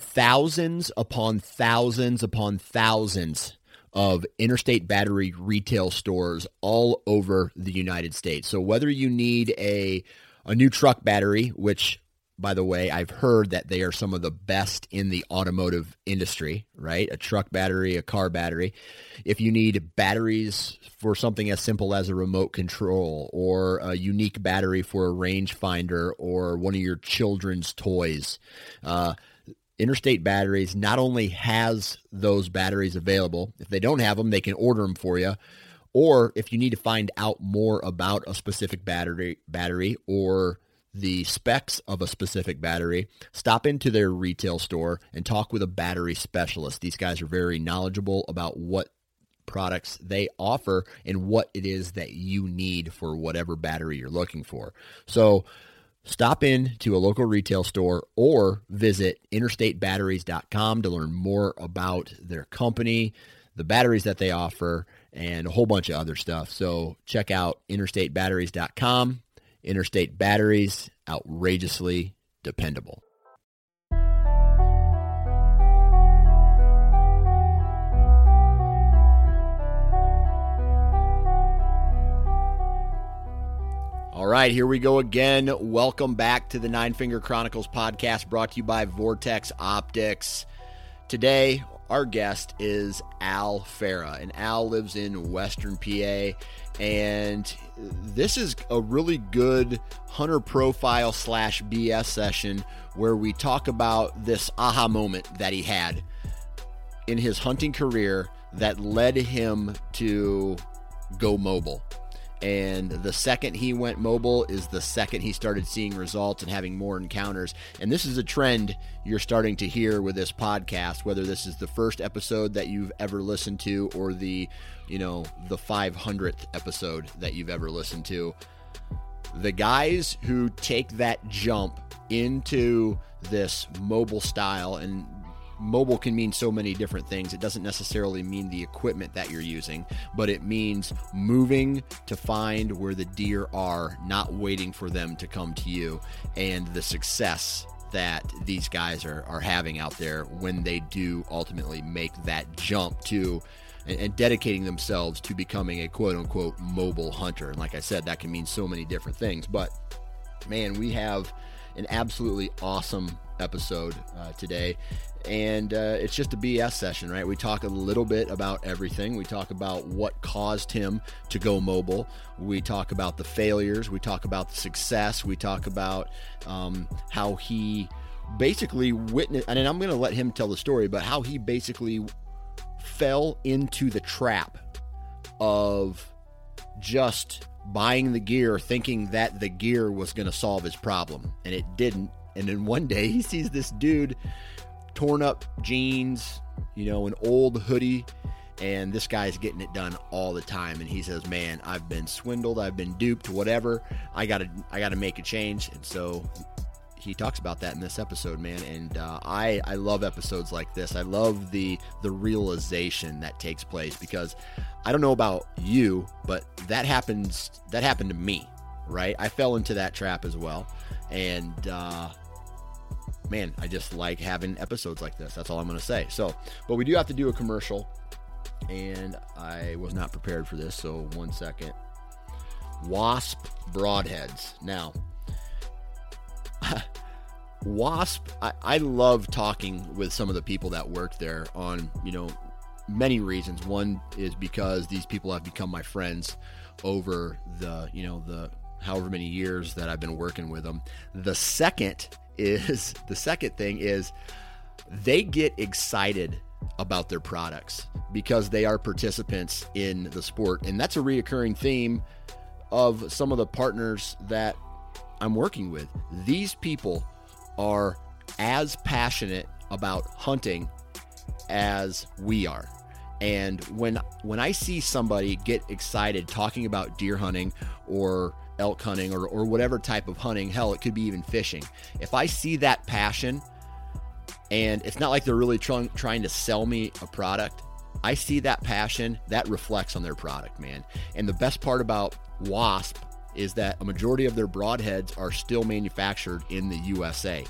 thousands upon thousands upon thousands of interstate battery retail stores all over the United States. So whether you need a a new truck battery, which by the way, I've heard that they are some of the best in the automotive industry, right? A truck battery, a car battery. If you need batteries for something as simple as a remote control or a unique battery for a rangefinder or one of your children's toys, uh, Interstate Batteries not only has those batteries available, if they don't have them, they can order them for you. Or if you need to find out more about a specific battery battery or the specs of a specific battery, stop into their retail store and talk with a battery specialist. These guys are very knowledgeable about what products they offer and what it is that you need for whatever battery you're looking for. So Stop in to a local retail store or visit interstatebatteries.com to learn more about their company, the batteries that they offer, and a whole bunch of other stuff. So check out interstatebatteries.com. Interstate Batteries, outrageously dependable. All right, here we go again. Welcome back to the Nine Finger Chronicles podcast brought to you by Vortex Optics. Today, our guest is Al Farah, and Al lives in Western PA. And this is a really good hunter profile slash BS session where we talk about this aha moment that he had in his hunting career that led him to go mobile and the second he went mobile is the second he started seeing results and having more encounters. And this is a trend you're starting to hear with this podcast, whether this is the first episode that you've ever listened to or the, you know, the 500th episode that you've ever listened to. The guys who take that jump into this mobile style and mobile can mean so many different things. It doesn't necessarily mean the equipment that you're using, but it means moving to find where the deer are, not waiting for them to come to you, and the success that these guys are, are having out there when they do ultimately make that jump to and, and dedicating themselves to becoming a quote unquote mobile hunter. And like I said, that can mean so many different things. But man, we have an absolutely awesome episode uh, today and uh, it's just a BS session, right? We talk a little bit about everything. We talk about what caused him to go mobile. We talk about the failures. We talk about the success. We talk about um, how he basically witnessed, and I'm going to let him tell the story, but how he basically fell into the trap of just buying the gear thinking that the gear was going to solve his problem, and it didn't. And then one day he sees this dude torn up jeans, you know, an old hoodie, and this guy's getting it done all the time. And he says man i've been swindled. I've been duped. Whatever. I gotta i gotta make a change. And so he talks about that in this episode man. And uh, i i love episodes like this. I love the the realization that takes place because i don't know about you but that happens that happened to me right? I fell into that trap as well. And uh man, I just like having episodes like this. That's all I'm going to say. So, but we do have to do a commercial, and I was not prepared for this. So, one second. Wasp broadheads. Now, Wasp, I, I love talking with some of the people that work there on, you know, many reasons. One is because these people have become my friends over the, you know, the however many years that I've been working with them. The second is the second thing is they get excited about their products because they are participants in the sport. And that's a reoccurring theme of some of the partners that I'm working with. These people are as passionate about hunting as we are. And when when I see somebody get excited talking about deer hunting or elk hunting or, or whatever type of hunting, hell, it could be even fishing. If I see that passion, and it's not like they're really trying trying to sell me a product, I see that passion that reflects on their product, man. And the best part about Wasp is that a majority of their broadheads are still manufactured in the USA.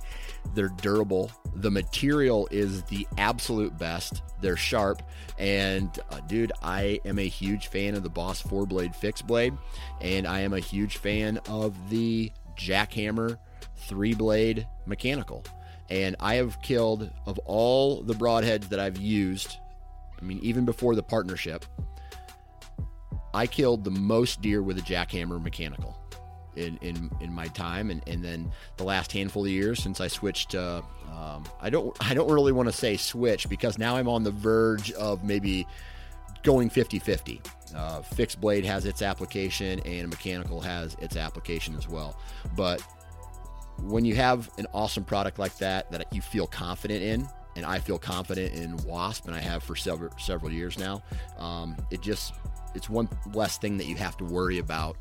They're durable. The material is the absolute best. They're sharp. And uh, dude, I am a huge fan of the Boss four blade fixed blade. And I am a huge fan of the Jak-Hammer three blade mechanical. And I have killed, of all the broadheads that I've used, I mean, even before the partnership, I killed the most deer with a Jak-Hammer mechanical in in, in my time, and, and then the last handful of years since I switched. Uh, um, I don't I don't really want to say switch because now I'm on the verge of maybe going 50-50. Uh, fixed blade has its application and mechanical has its application as well, but when you have an awesome product like that that you feel confident in and I feel confident in Wasp, and I have for several several years now. Um, it just it's one less thing that you have to worry about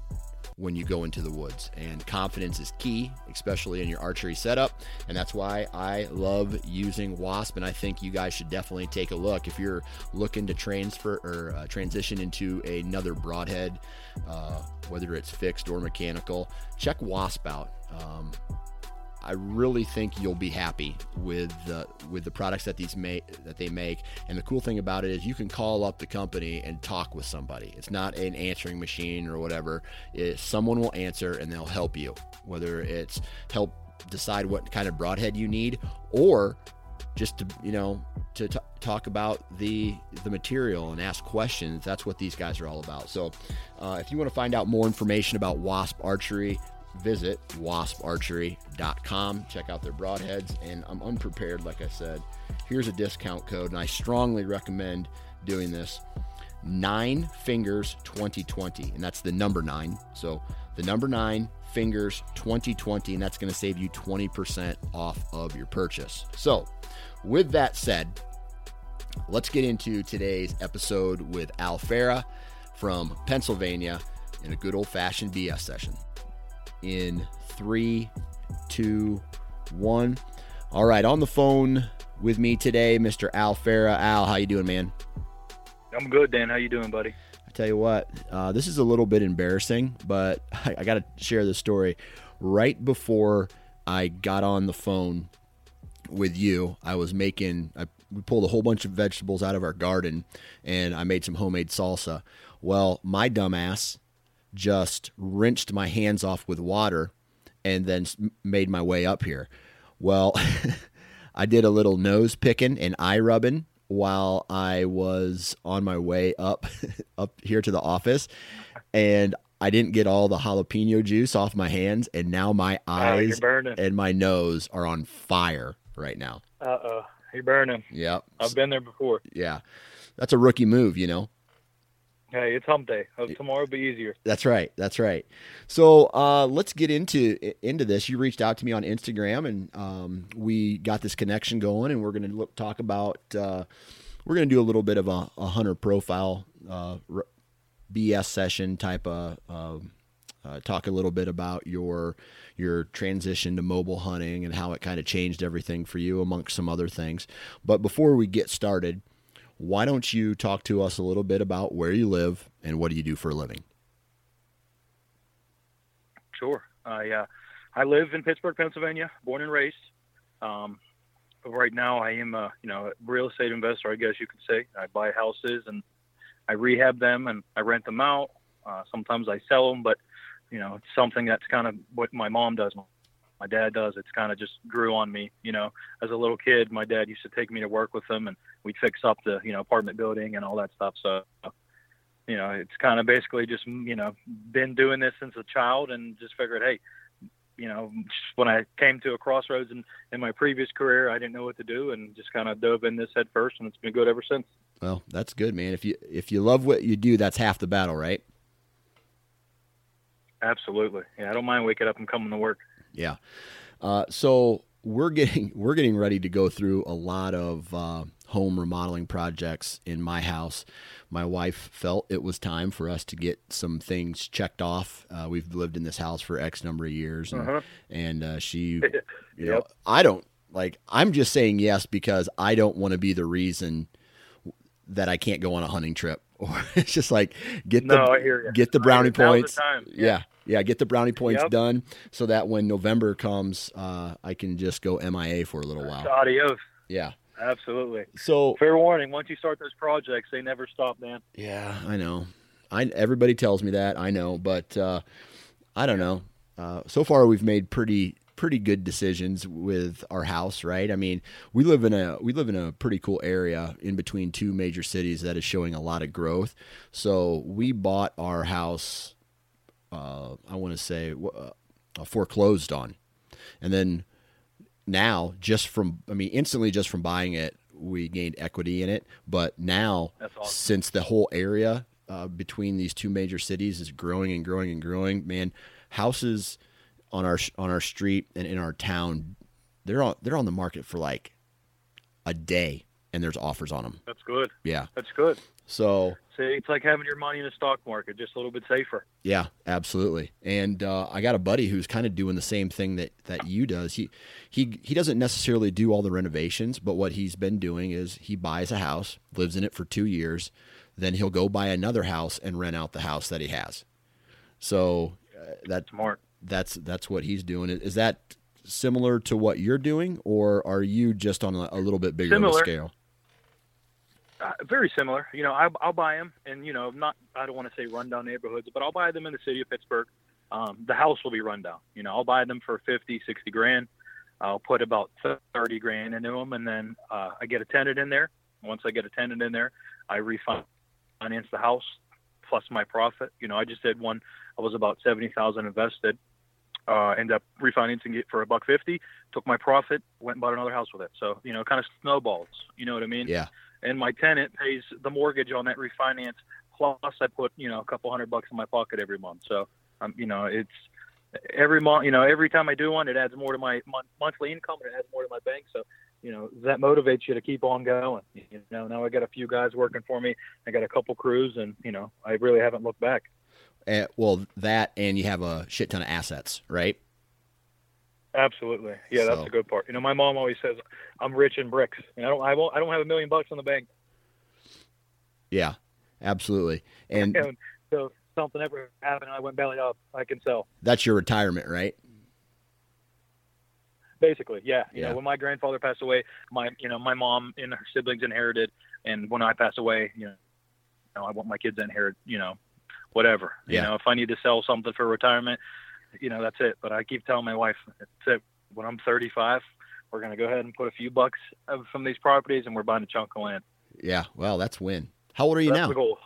when you go into the woods. And confidence is key, especially in your archery setup. And that's why I love using Wasp. And I think you guys should definitely take a look if you're looking to transfer or uh, transition into another broadhead, uh, whether it's fixed or mechanical. Check Wasp out. Um, I really think you'll be happy with the with the products that these make that they make. And the cool thing about it is you can call up the company and talk with somebody. It's not an answering machine or whatever. It, someone will answer and they'll help you, whether it's help decide what kind of broadhead you need or just to you know to t- talk about the the material and ask questions that's what these guys are all about so uh, if you want to find out more information about wasp archery visit wasparchery.com. Check out their broadheads. And I'm unprepared, like I said. Here's a discount code, and I strongly recommend doing this. Nine Fingers 2020, and that's the number nine. So the number nine Fingers 2020, and that's going to save you 20% off of your purchase. So, with that said, let's get into today's episode with Al Farah from Pennsylvania in a good old fashioned BS session in three, two, one. All right, on the phone with me today, Mr. Al Farah. Al, how you doing, man? I'm good, Dan. How you doing, buddy? I tell you what, uh, this is a little bit embarrassing, but I, I got to share this story. Right before I got on the phone with you, I was making. I, we pulled a whole bunch of vegetables out of our garden, and I made some homemade salsa. Well, my dumbass just rinsed my hands off with water and then made my way up here. Well, I did a little nose picking and eye rubbing while I was on my way up up here to the office and I didn't get all the jalapeno juice off my hands and now my oh, eyes oh, and my nose are on fire right now. Uh-oh. You're burning. Yep. I've been there before. Yeah. That's a rookie move, you know. Hey, it's hump day. Tomorrow will be easier. That's right. That's right. So uh, let's get into into this. You reached out to me on Instagram, and um, we got this connection going, and we're going to talk about. Uh, we're going to do a little bit of a, a hunter profile uh, BS session type of. Um, uh, talk a little bit about your your transition to mobile hunting and how it kind of changed everything for you, amongst some other things. But before we get started, why don't you talk to us a little bit about where you live and what do you do for a living? Sure. I uh, I live in Pittsburgh, Pennsylvania, born and raised. Um, right now, I am a you know a real estate investor, I guess you could say. I buy houses and I rehab them and I rent them out. Uh, sometimes I sell them, but you know it's something that's kind of what my mom does. My dad does. It's kind of just grew on me. You know, as a little kid, my dad used to take me to work with him, and we'd fix up the you know apartment building and all that stuff. So, you know, it's kind of basically just mm, you know been doing this since a child, and just figured, hey, you know, when I came to a crossroads in, in my previous career, I didn't know what to do, and just kind of dove in this head first, and it's been good ever since. Well, that's good, man. If you if you love what you do, that's half the battle, right? Absolutely. Yeah, I don't mind waking up and coming to work. Yeah. Uh, so we're getting we're getting ready to go through a lot of uh, home remodeling projects in my house. My wife felt it was time for us to get some things checked off. Uh, we've lived in this house for X number of years, and, Uh-huh. and uh, she, you Yep. know, I don't like. I'm just saying yes because I don't want to be the reason that I can't go on a hunting trip. Or it's just like get the No, ya. get the brownie. Now's the points. time. Yeah. Yeah, get the brownie points Yep. done so that when November comes, uh, I can just go MIA for a little while. Adios. Yeah. Absolutely. So Fair warning: once you start those projects, they never stop, man. yeah, I know. I everybody tells me that I know, but uh, I don't know. Uh, so far, we've made pretty pretty good decisions with our house, right? I mean, we live in a we live in a pretty cool area in between two major cities that is showing a lot of growth. So we bought our house. Uh, I want to say uh, foreclosed on, and then now just from I mean instantly just from buying it we gained equity in it, but now awesome. since the whole area uh, between these two major cities is growing and growing and growing, man, houses on our on our street and in our town, they're on they're on the market for like a day, and there's offers on them. That's good. Yeah, That's good. so it's like having your money in the stock market, just a little bit safer. Yeah, absolutely. And uh, I got a buddy who's kind of doing the same thing that, that you does. He he he doesn't necessarily do all the renovations, but what he's been doing is he buys a house, lives in it for two years, then he'll go buy another house and rent out the house that he has. So uh, that Smart. that's that's what he's doing. Is that similar to what you're doing, or are you just on a, a little bit bigger of a scale? Uh, very similar. You know, I, I'll buy them, and you know, not I don't want to say rundown neighborhoods, but I'll buy them in the city of Pittsburgh. Um, the house will be run down. You know, I'll buy them for 50, 60 grand. I'll put about 30 grand into them, and then uh, I get a tenant in there. Once I get a tenant in there, I refinance the house plus my profit. You know, I just did one. I was about 70,000 invested. Uh, ended up refinancing it for a buck fifty. Took my profit, went and bought another house with it. So you know, kind of snowballs. You know what I mean? Yeah, and my tenant pays the mortgage on that refinance. Plus, I put you know a couple hundred bucks in my pocket every month. So, um, you know, it's every month. You know, every time I do one, it adds more to my mon- monthly income and it adds more to my bank. So, you know, that motivates you to keep on going. You know, now I got a few guys working for me. I got a couple crews, and you know, I really haven't looked back. Eh, well, that and you have a shit ton of assets, right? Absolutely, yeah, that's So- the good part. You know, my mom always says I'm rich in bricks, and I don't, I won't, I don't have a million bucks in the bank. Yeah, absolutely. And And so, if something ever happened, and I went belly up, I can sell. that's your retirement, right? Basically, yeah. You Yeah. know, when my grandfather passed away, my you know my mom and her siblings inherited, and when I pass away, you know, you know, I want my kids to inherit. You know, whatever. Yeah. You know, if I need to sell something for retirement, you know, that's it. But I keep telling my wife, that's it. When I'm 35, we're gonna go ahead and put a few bucks of- from these properties, and we're buying a chunk of land. Yeah. Well, that's win. How old are you that's now? the goal.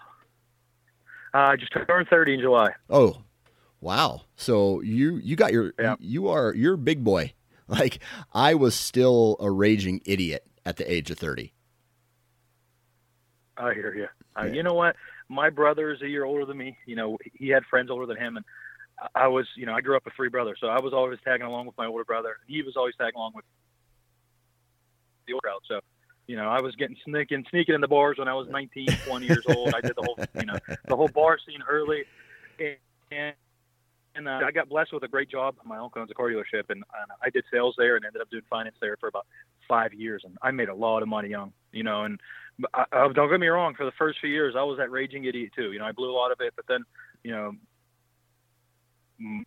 Uh, I just turned 30 in July. Oh, wow. So you you got your Yeah. you are you're big boy. Like I was still a raging idiot at the age of 30. I hear you. Uh, Yeah. You know what? My brother is a year older than me. You know, he had friends older than him, and I was, you know, I grew up with three brothers, so I was always tagging along with my older brother. He was always tagging along with the older crowd. So, you know, I was getting sneaking, sneaking in the bars when I was 19, 20 years old. I did the whole, you know, the whole bar scene early, and and, uh, I got blessed with a great job. My uncle owns a car dealership, and, I did sales there, and ended up doing finance there for about five years, and I made a lot of money young, you know, and I, I, don't get me wrong. For the first few years, I was that raging idiot too. You know, I blew a lot of it, but then, you know,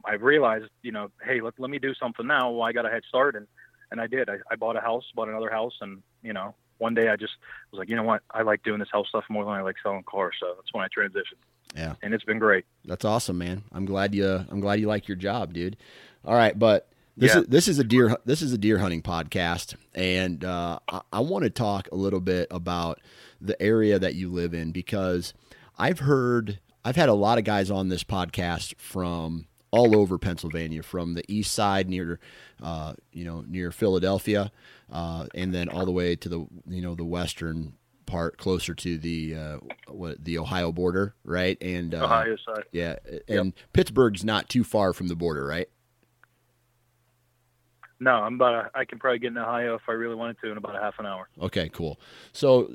I realized, you know, hey, let, let me do something now. Well, I got a head start, and and I did. I, I bought a house, bought another house, and you know, one day I just was like, you know what, I like doing this house stuff more than I like selling cars. So that's when I transitioned, Yeah. and it's been great. That's awesome, man. I'm glad you I'm glad you like your job, dude. All right, but This Yeah. is this is a deer this is a deer hunting podcast, and uh, I, I want to talk a little bit about the area that you live in because I've heard I've had a lot of guys on this podcast from all over Pennsylvania, from the east side near uh, you know near Philadelphia, uh, and then all the way to the you know the western part closer to the uh, what the Ohio border, right? And uh, Ohio side. yeah, and Pittsburgh's not too far from the border, right? No, I'm about. A, I can probably get in Ohio if I really wanted to in about a half an hour. Okay, cool. So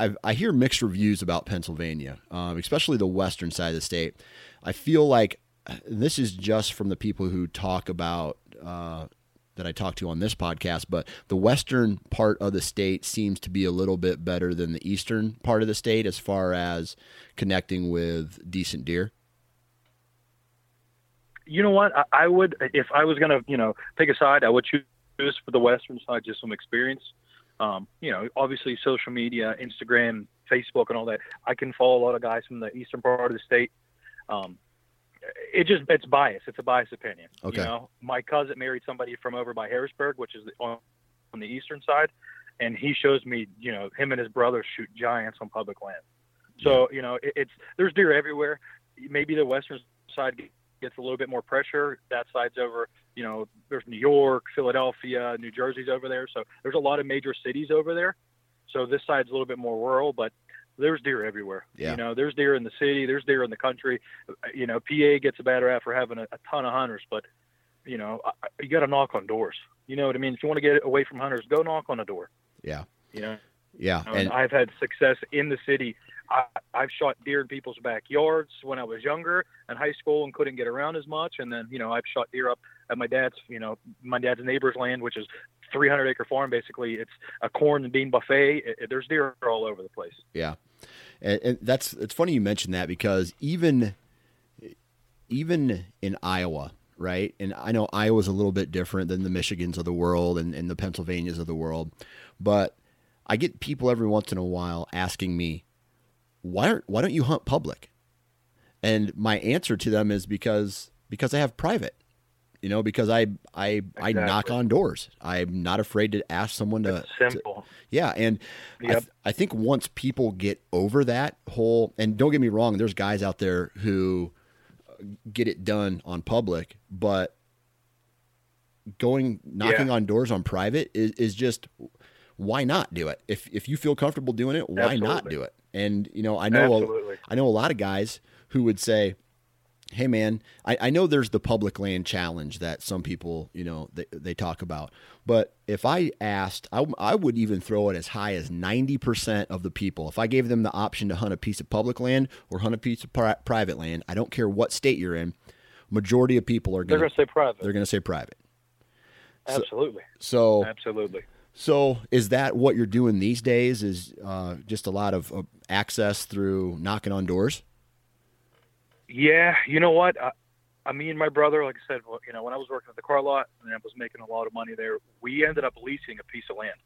I've, I hear mixed reviews about Pennsylvania, um, especially the western side of the state. I feel like this is just from the people who talk about uh, that I talk to on this podcast, but the western part of the state seems to be a little bit better than the eastern part of the state as far as connecting with decent deer. You know what? I, I would if I was gonna, you know, pick a side. I would choose for the western side, just some experience. Um, you know, obviously social media, Instagram, Facebook, and all that. I can follow a lot of guys from the eastern part of the state. Um, it just it's bias. It's a biased opinion. Okay. You know, my cousin married somebody from over by Harrisburg, which is on, on the eastern side, and he shows me, you know, him and his brother shoot giants on public land. So you know, it, it's there's deer everywhere. Maybe the western side gets a little bit more pressure. That side's over. You know, there's New York, Philadelphia, New Jersey's over there. So there's a lot of major cities over there. So this side's a little bit more rural, but there's deer everywhere. Yeah. You know, there's deer in the city, there's deer in the country. You know, PA gets a bad rap for having a, a ton of hunters, but you know, I, you got to knock on doors. You know what I mean? If you want to get away from hunters, go knock on a door. Yeah, You know, yeah, and and I've had success in the city. I, I've shot deer in people's backyards when I was younger in high school and couldn't get around as much. And then, you know, I've shot deer up at my dad's, you know, my dad's neighbor's land, which is 300 acre farm. Basically, it's a corn and bean buffet. It, it- there's deer all over the place. Yeah, and, and that's it's funny you mentioned that because even even in Iowa, right? And I know Iowa's a little bit different than the Michigans of the world and, and the Pennsylvanias of the world, but I get people every once in a while asking me, why aren't, why don't you hunt public? And my answer to them is because because I have private. You know, because I I I knock on doors. I'm not afraid to ask someone to, It's to simple. yeah, and I, th- I think once people get over that whole, and don't get me wrong, there's guys out there who uh, get it done on public, but going knocking Yeah. on doors on private is, is just why not do it? If if you feel comfortable doing it, why not do it? And you know, I know a, Absolutely. I know a lot of guys who would say, "Hey, man, I, I know there's the public land challenge that some people, you know, they, they talk about. But if I asked, I, I would even throw it as high as 90% of the people. If I gave them the option to hunt a piece of public land or hunt a piece of pri- private land, I don't care what state you're in, majority of people are going to say private. they're going to say private. Absolutely. So Absolutely. so is that what you're doing these days? Is uh, just a lot of uh, access through knocking on doors? Yeah, you know what? I, I me and my brother, like I said, you know, when I was working at the car lot and I was making a lot of money there, we ended up leasing a piece of land,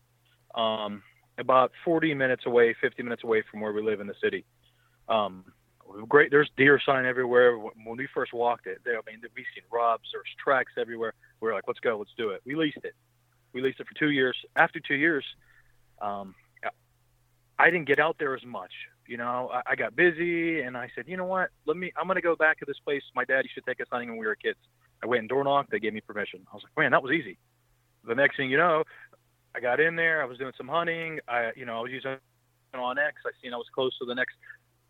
um, about 40 minutes away, 50 minutes away from where we live in the city. Um, great. There's deer sign everywhere. When we first walked it, there, I mean, we've seen rubs. There's tracks everywhere. We are like, let's go, let's do it. We leased it. We leased it for two years. After two years, um, I didn't get out there as much. You know, I, I got busy, and I said, you know what? Let me. I'm going to go back to this place. My dad used to take us hunting when we were kids. I went and door knocked. They gave me permission. I was like, man, that was easy. The next thing you know, I got in there. I was doing some hunting. I, you know, I was using onX. I seen I was close to the next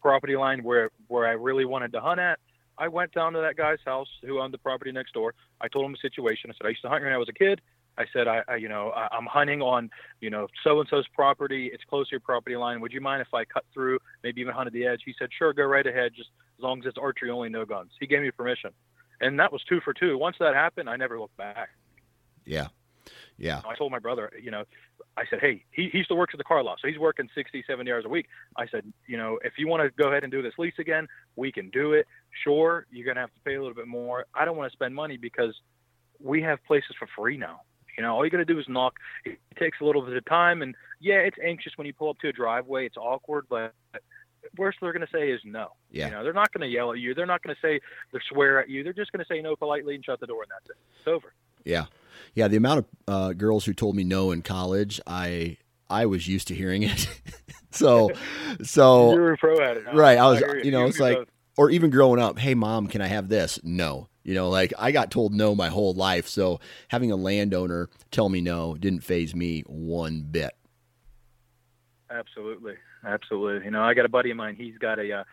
property line where where I really wanted to hunt at. I went down to that guy's house who owned the property next door. I told him the situation. I said I used to hunt here when I was a kid. I said I, I you know I, I'm hunting on you know so and so's property. It's close to your property line. Would you mind if I cut through, maybe even hunted the edge? He said sure, go right ahead, just as long as it's archery only, no guns. He gave me permission, and that was two for two. Once that happened, I never looked back. Yeah. Yeah. I told my brother, you know, I said, hey, he, he still works at the car lot, so he's working 60, 70 hours a week. I said, you know, if you want to go ahead and do this lease again, we can do it. Sure, you're gonna have to pay a little bit more. I don't want to spend money because we have places for free now. You know, all you got to do is knock. It takes a little bit of time, and yeah, it's anxious when you pull up to a driveway. It's awkward, but worst they're going to say is no. Yeah. You know, they're not going to yell at you. They're not going to say they swear at you. They're just going to say no politely and shut the door, and that's it. It's over. Yeah, yeah. The amount of uh, girls who told me no in college, I I was used to hearing it. so, so you're a pro at it, huh? right? I was, I you know, it's like, both. or even growing up, hey mom, can I have this? No, you know, like I got told no my whole life. So having a landowner tell me no didn't phase me one bit. Absolutely, absolutely. You know, I got a buddy of mine. He's got a uh,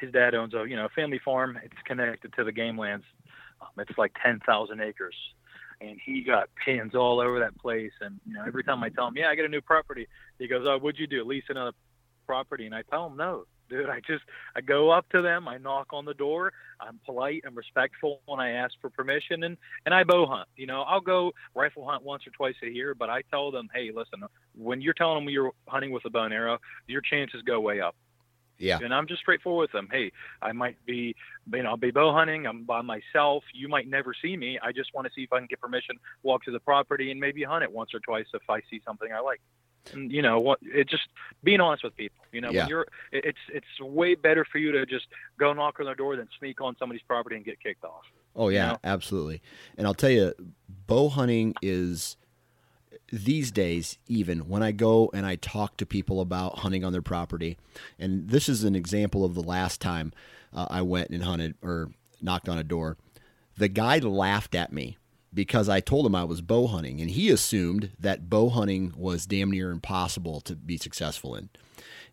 his dad owns a you know family farm. It's connected to the game lands. Um, it's like ten thousand acres, and he got pins all over that place. And you know, every time I tell him, "Yeah, I got a new property," he goes, "Oh, what'd you do? Lease another property?" And I tell him, "No, dude. I just I go up to them, I knock on the door, I'm polite, I'm respectful when I ask for permission, and and I bow hunt. You know, I'll go rifle hunt once or twice a year, but I tell them, hey, listen, when you're telling them you're hunting with a bow and arrow, your chances go way up. Yeah. And I'm just straightforward with them. Hey, I might be, you know, I'll be bow hunting. I'm by myself. You might never see me. I just want to see if I can get permission, walk to the property, and maybe hunt it once or twice if I see something I like you know what it just being honest with people you know yeah. when you're it's it's way better for you to just go knock on their door than sneak on somebody's property and get kicked off oh yeah you know? absolutely and i'll tell you bow hunting is these days even when i go and i talk to people about hunting on their property and this is an example of the last time uh, i went and hunted or knocked on a door the guy laughed at me because I told him I was bow hunting, and he assumed that bow hunting was damn near impossible to be successful in.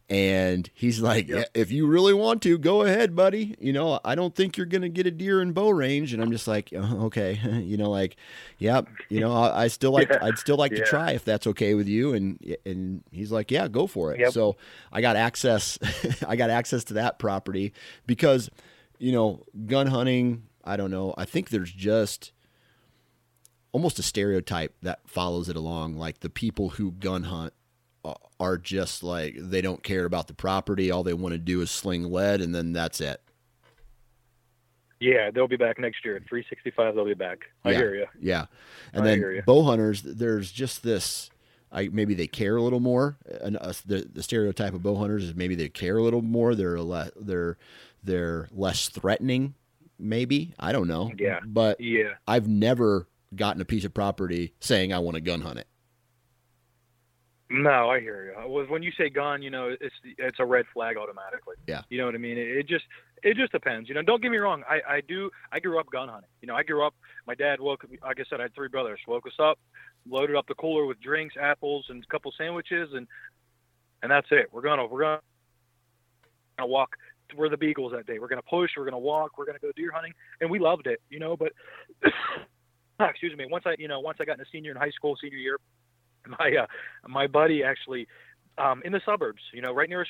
And he's like, yep. if you really want to, go ahead, buddy. You know, I don't think you're going to get a deer in bow range. And I'm just like, oh, okay, you know, like, yep, you know, I, I still like, yeah. I'd still like yeah. to try if that's okay with you. And and he's like, yeah, go for it. Yep. So I got access, I got access to that property because, you know, gun hunting. I don't know. I think there's just almost a stereotype that follows it along. Like the people who gun hunt are just like they don't care about the property. All they want to do is sling lead, and then that's it. Yeah, they'll be back next year at 365. They'll be back. I yeah, hear you. Yeah, and I then bow hunters, there's just this. I, maybe they care a little more. And uh, the, the stereotype of bow hunters is maybe they care a little more. They're le- they're they're less threatening. Maybe I don't know. Yeah, but yeah, I've never gotten a piece of property saying I want to gun hunt it. No, I hear you. Uh, when you say gun, you know, it's it's a red flag automatically. Yeah. You know what I mean? It, it just it just depends. You know, don't get me wrong. I I do. I grew up gun hunting. You know, I grew up. My dad woke. Like I said, I had three brothers. Woke us up, loaded up the cooler with drinks, apples, and a couple sandwiches, and and that's it. We're gonna we're gonna, gonna walk. We're the Beagles that day. We're gonna push. We're gonna walk. We're gonna go deer hunting, and we loved it. You know, but excuse me, once I, you know, once I got into senior in high school, senior year, my, uh, my buddy actually, um, in the suburbs, you know, right near a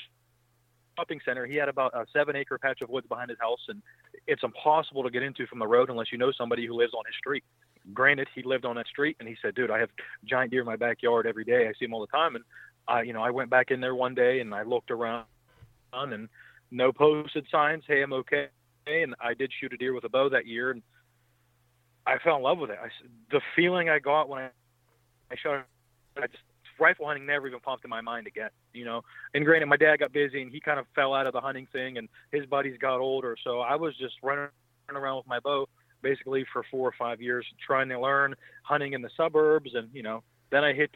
shopping center, he had about a seven acre patch of woods behind his house and it's impossible to get into from the road unless you know somebody who lives on his street. Granted, he lived on that street and he said, dude, I have giant deer in my backyard every day. I see them all the time. And I, you know, I went back in there one day and I looked around and no posted signs. Hey, I'm okay. And I did shoot a deer with a bow that year. And I fell in love with it. I, the feeling I got when I, I shot, I just rifle hunting never even popped in my mind again. You know, and granted, my dad got busy and he kind of fell out of the hunting thing, and his buddies got older, so I was just running around with my bow basically for four or five years, trying to learn hunting in the suburbs, and you know, then I hit.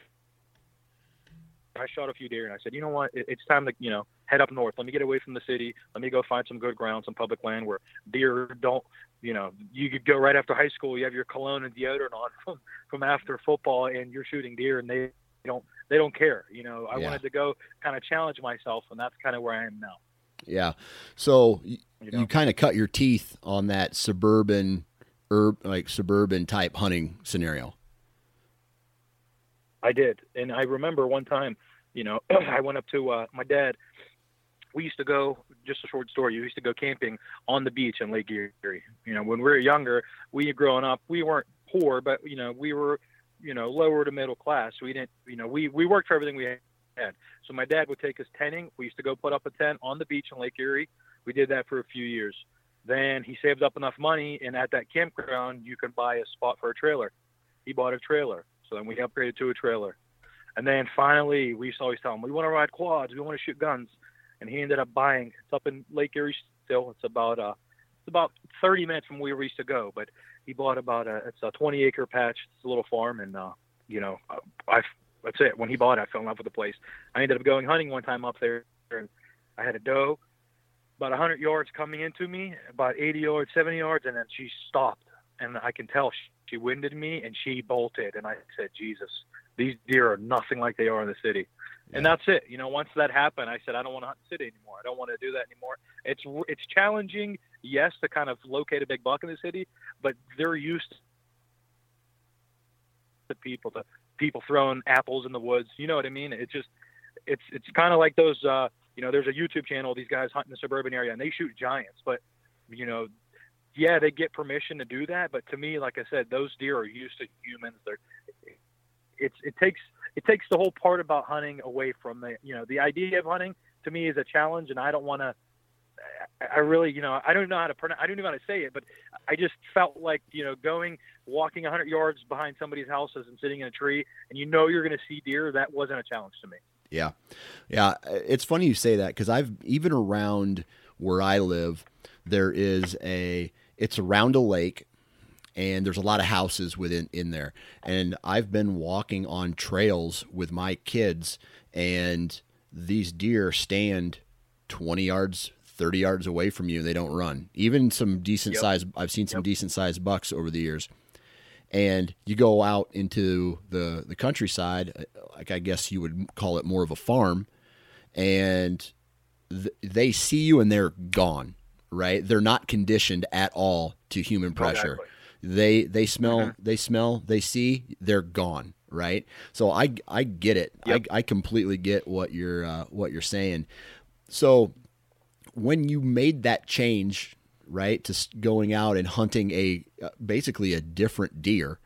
I shot a few deer, and I said, you know what? It's time to you know head up north. Let me get away from the city. Let me go find some good ground, some public land where deer don't you know, you could go right after high school. You have your cologne and deodorant on from from after football, and you're shooting deer, and they don't they don't care. You know, I yeah. wanted to go kind of challenge myself, and that's kind of where I am now. Yeah. So you, you, know? you kind of cut your teeth on that suburban, herb like suburban type hunting scenario. I did, and I remember one time, you know, I went up to uh, my dad we used to go just a short story we used to go camping on the beach in lake erie. You know when we were younger we growing up we weren't poor but you know we were you know lower to middle class. We didn't you know we we worked for everything we had. So my dad would take us tenting we used to go put up a tent on the beach in lake erie. We did that for a few years. Then he saved up enough money and at that campground you can buy a spot for a trailer. He bought a trailer. So then we upgraded to a trailer. And then finally we used to always tell him we want to ride quads. We want to shoot guns and he ended up buying. It's up in Lake Erie still. It's about uh, it's about 30 minutes from where we used to go. But he bought about a it's a 20 acre patch. It's a little farm, and uh, you know, I that's it. When he bought it, I fell in love with the place. I ended up going hunting one time up there, and I had a doe about 100 yards coming into me, about 80 yards, 70 yards, and then she stopped, and I can tell she, she winded me and she bolted, and I said, Jesus, these deer are nothing like they are in the city. Yeah. And that's it. You know, once that happened, I said, I don't want to hunt the city anymore. I don't want to do that anymore. It's it's challenging, yes, to kind of locate a big buck in the city, but they're used to people to people throwing apples in the woods. You know what I mean? It's just it's it's kind of like those. uh You know, there's a YouTube channel. These guys hunt in the suburban area and they shoot giants, but you know, yeah, they get permission to do that. But to me, like I said, those deer are used to humans. They're it's it takes it takes the whole part about hunting away from the you know the idea of hunting to me is a challenge, and I don't want to. I really, you know, I don't know how to pronounce, I don't know how to say it, but I just felt like, you know, going, walking 100 yards behind somebody's houses and sitting in a tree, and you know you're going to see deer. That wasn't a challenge to me. Yeah, yeah. It's funny you say that because I've even around where I live, there is a. It's around a lake, and there's a lot of houses within in there. And I've been walking on trails with my kids, and these deer stand 20 yards, 30 yards away from you. They don't run. Even some decent yep. size. I've seen some yep. decent sized bucks over the years. And you go out into the the countryside, uh, like I guess you would call it more of a farm, and th- they see you and they're gone. Right? They're not conditioned at all to human pressure. Exactly. They they smell mm-hmm. they smell they see they're gone right. So I I get it. Yep. I I completely get what you're uh, what you're saying. So when you made that change right to going out and hunting a uh, basically a different deer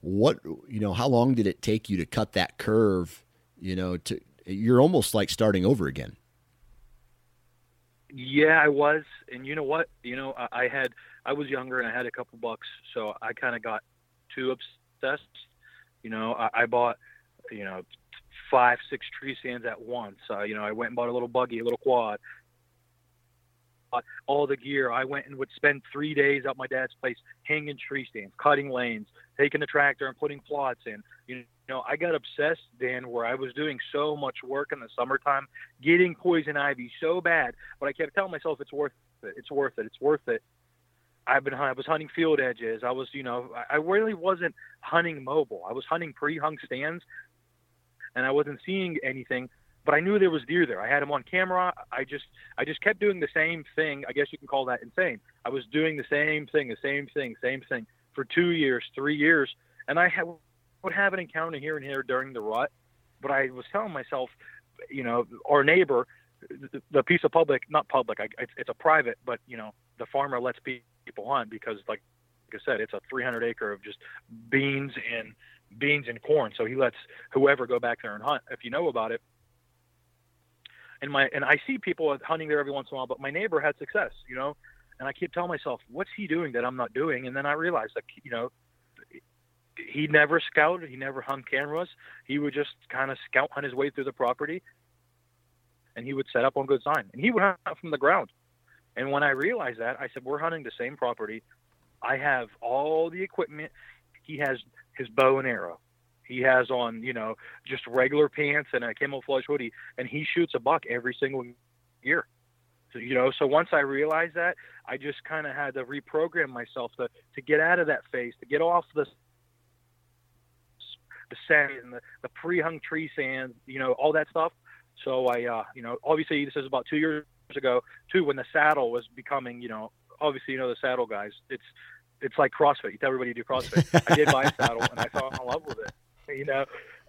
what you know how long did it take you to cut that curve you know to you're almost like starting over again yeah i was and you know what you know i, I had I was younger and I had a couple bucks, so I kind of got too obsessed. You know, I, I bought, you know, five, six tree stands at once. Uh, you know, I went and bought a little buggy, a little quad, all the gear. I went and would spend three days at my dad's place hanging tree stands, cutting lanes, taking the tractor and putting plots in. You know, I got obsessed, then where I was doing so much work in the summertime, getting poison ivy so bad, but I kept telling myself it's worth it. It's worth it. It's worth it. I've been I was hunting field edges. I was, you know, I really wasn't hunting mobile. I was hunting pre-hung stands, and I wasn't seeing anything. But I knew there was deer there. I had them on camera. I just I just kept doing the same thing. I guess you can call that insane. I was doing the same thing, the same thing, same thing for two years, three years, and I had, would have an encounter here and here during the rut. But I was telling myself, you know, our neighbor, the, the piece of public, not public, I, it's, it's a private, but you know, the farmer lets people people hunt because, like, like I said, it's a 300 acre of just beans and beans and corn. So he lets whoever go back there and hunt if you know about it. And my and I see people hunting there every once in a while, but my neighbor had success, you know. And I keep telling myself, what's he doing that I'm not doing? And then I realized that you know he never scouted, he never hung cameras. He would just kind of scout hunt his way through the property, and he would set up on good sign, and he would hunt from the ground. And when I realized that, I said, we're hunting the same property. I have all the equipment. He has his bow and arrow. He has on, you know, just regular pants and a camouflage hoodie, and he shoots a buck every single year. So, you know, so once I realized that, I just kind of had to reprogram myself to to get out of that phase, to get off the the sand and the, the pre-hung tree sand, you know, all that stuff. So I, uh, you know, obviously this is about two years ago too when the saddle was becoming you know obviously you know the saddle guys it's it's like CrossFit. You tell everybody to do CrossFit. I did buy a saddle and I fell in love with it. You know,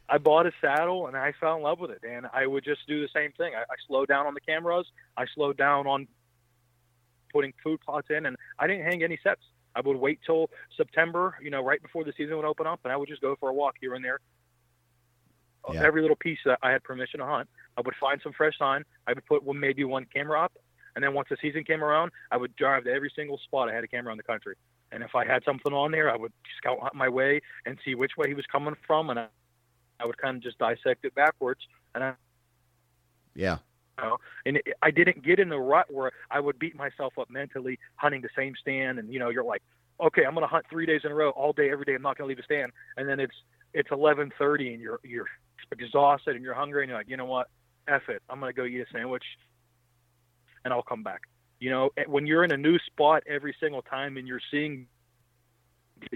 I bought a saddle and I fell in love with it. And I would just do the same thing. I, I slowed down on the cameras. I slowed down on putting food plots in, and I didn't hang any sets. I would wait till September, you know, right before the season would open up, and I would just go for a walk here and there. Yeah. Every little piece that I had permission to hunt, I would find some fresh sign. I would put one, maybe one camera up, and then once the season came around, I would drive to every single spot I had a camera in the country. And if I had something on there, I would scout my way and see which way he was coming from, and I, I would kind of just dissect it backwards. And I, yeah, know, and it, I didn't get in the rut where I would beat myself up mentally hunting the same stand, and you know, you're like, okay, I'm going to hunt three days in a row, all day, every day. I'm not going to leave a stand, and then it's it's 11:30, and you're you're exhausted and you're hungry, and you're like, you know what, F it, I'm going to go eat a sandwich, and I'll come back. You know, when you're in a new spot every single time, and you're seeing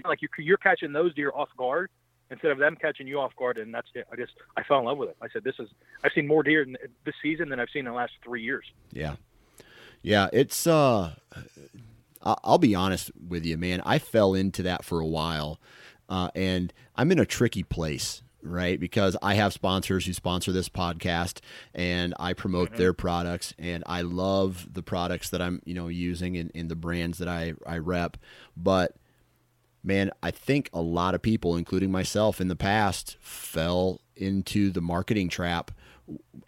like you're, you're catching those deer off guard instead of them catching you off guard. And that's it. I just I fell in love with it. I said, this is I've seen more deer this season than I've seen in the last three years. Yeah, yeah. It's uh, I'll be honest with you, man. I fell into that for a while, uh, and I'm in a tricky place right? Because I have sponsors who sponsor this podcast and I promote mm-hmm. their products and I love the products that I'm, you know, using in, in the brands that I, I rep. But man, I think a lot of people, including myself in the past, fell into the marketing trap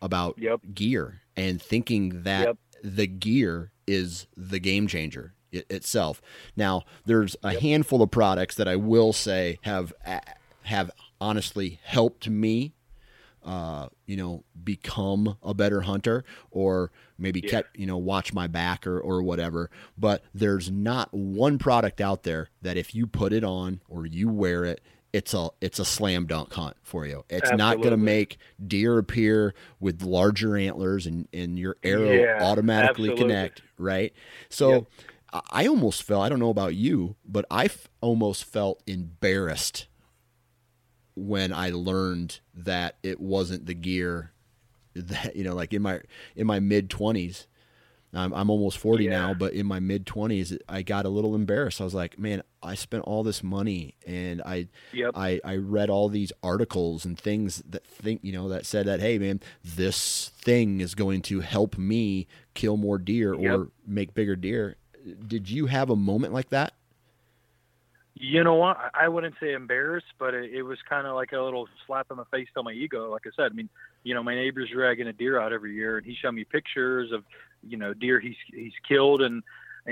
about yep. gear and thinking that yep. the gear is the game changer itself. Now, there's a yep. handful of products that I will say have have honestly helped me uh, you know, become a better hunter or maybe yeah. kept, you know, watch my back or, or whatever. But there's not one product out there that if you put it on or you wear it, it's a it's a slam dunk hunt for you. It's Absolutely. not going to make deer appear with larger antlers and, and your arrow yeah, automatically absolutely. connect, right? So yep. I almost felt I don't know about you, but I f- almost felt embarrassed when I learned that it wasn't the gear that you know like in my in my mid 20s I'm, I'm almost 40 yeah. now but in my mid 20s I got a little embarrassed I was like man I spent all this money and I yep. I I read all these articles and things that think you know that said that hey man this thing is going to help me kill more deer yep. or make bigger deer did you have a moment like that you know what? I wouldn't say embarrassed, but it, it was kind of like a little slap in the face to my ego. Like I said, I mean, you know, my neighbor's dragging a deer out every year, and he showed me pictures of, you know, deer he's he's killed, and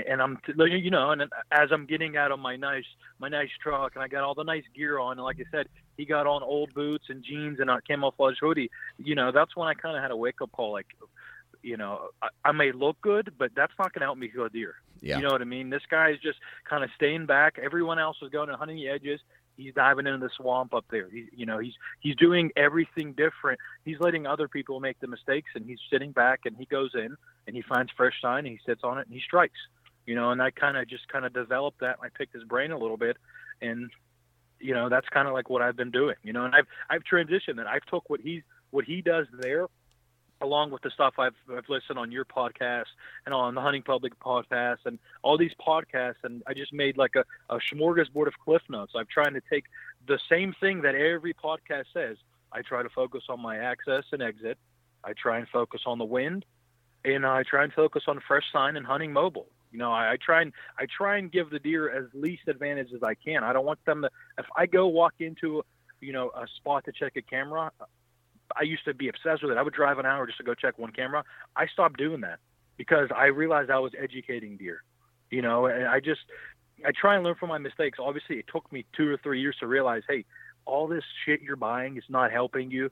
and I'm, you know, and as I'm getting out of my nice my nice truck, and I got all the nice gear on, and like I said, he got on old boots and jeans and a camouflage hoodie. You know, that's when I kind of had a wake up call, like, you know, I, I may look good, but that's not going to help me kill a deer. Yeah. You know what I mean? This guy is just kind of staying back. Everyone else is going and hunting the edges. He's diving into the swamp up there. He, you know, he's he's doing everything different. He's letting other people make the mistakes, and he's sitting back and he goes in and he finds fresh sign and he sits on it and he strikes. You know, and I kind of just kind of developed that. I picked his brain a little bit, and you know, that's kind of like what I've been doing. You know, and I've I've transitioned and I've took what he's what he does there along with the stuff I've, I've listened on your podcast and on the Hunting Public podcast and all these podcasts, and I just made like a, a smorgasbord of cliff notes. I'm trying to take the same thing that every podcast says. I try to focus on my access and exit. I try and focus on the wind, and I try and focus on fresh sign and hunting mobile. You know, I, I try and I try and give the deer as least advantage as I can. I don't want them to. If I go walk into, you know, a spot to check a camera, I used to be obsessed with it. I would drive an hour just to go check one camera. I stopped doing that because I realized I was educating deer. You know, and I just I try and learn from my mistakes. Obviously, it took me two or three years to realize, hey, all this shit you're buying is not helping you.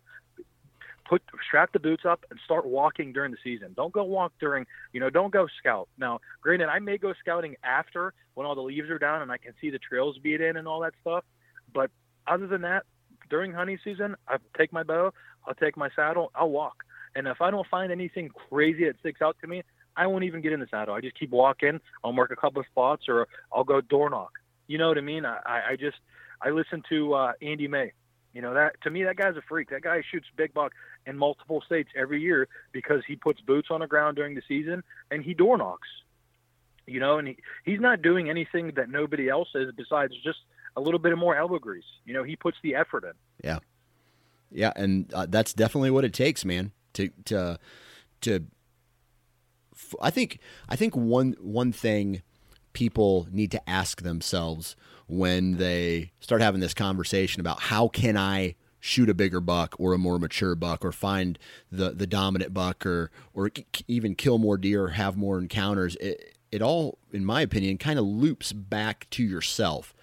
Put strap the boots up and start walking during the season. Don't go walk during, you know, don't go scout. Now, granted, I may go scouting after when all the leaves are down and I can see the trails beat in and all that stuff. But other than that, during hunting season, I take my bow, I'll take my saddle, I'll walk. And if I don't find anything crazy that sticks out to me, I won't even get in the saddle. I just keep walking. I'll mark a couple of spots, or I'll go door knock. You know what I mean? I, I just I listen to uh, Andy May. You know that to me, that guy's a freak. That guy shoots big buck in multiple states every year because he puts boots on the ground during the season and he door knocks. You know, and he, he's not doing anything that nobody else is besides just a little bit of more elbow grease. You know, he puts the effort in. Yeah, yeah, and uh, that's definitely what it takes, man. To to to. I think I think one one thing people need to ask themselves when they start having this conversation about how can I shoot a bigger buck or a more mature buck or find the the dominant buck or or even kill more deer or have more encounters it, it all in my opinion kind of loops back to yourself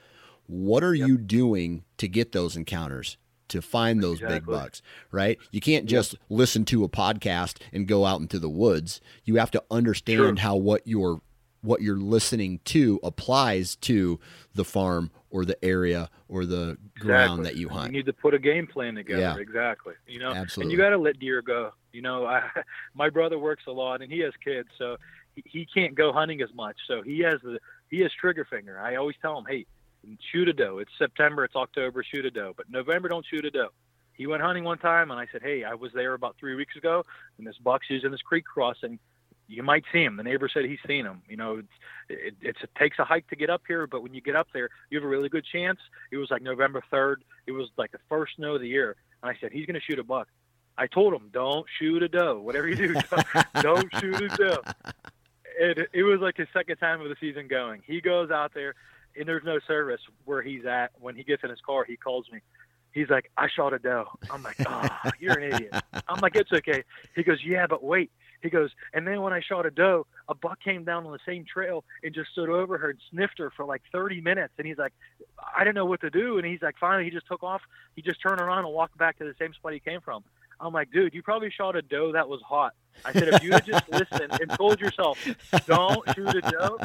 what are yep. you doing to get those encounters? To find those Exactly. big bucks, right? You can't just listen to a podcast and go out into the woods. You have to understand Sure. how what you're what you're listening to applies to the farm or the area or the ground that you hunt. You need to put a game plan together. Yeah. Exactly. You know, Absolutely. and you got to let deer go. You know, I, my brother works a lot and he has kids, so he, he can't go hunting as much. So he has the he has trigger finger. I always tell him, hey, shoot a doe. It's September, it's October, shoot a doe. But November, don't shoot a doe. He went hunting one time, and I said, hey, I was there about three weeks ago, and this buck's using this creek crossing. You might see him. The neighbor said he's seen him. You know, it's, it, it's it takes a hike to get up here, but when you get up there, you have a really good chance. It was like November 3rd. It was like the first snow of the year, and I said he's going to shoot a buck. I told him, don't shoot a doe. Whatever you do, don't, don't shoot a doe. It, it was like his second time of the season going. He goes out there, and there's no service where he's at. When he gets in his car, he calls me. He's like, I shot a doe. I'm like, oh, you're an idiot. I'm like, it's okay. He goes, yeah, but wait. He goes, and then when I shot a doe, a buck came down on the same trail and just stood over her and sniffed her for like 30 minutes. And he's like, I didn't know what to do. And he's like, finally, he just took off. He just turned around and walked back to the same spot he came from. I'm like, dude, you probably shot a doe that was hot. I said, if you had just listened and told yourself, don't shoot a doe,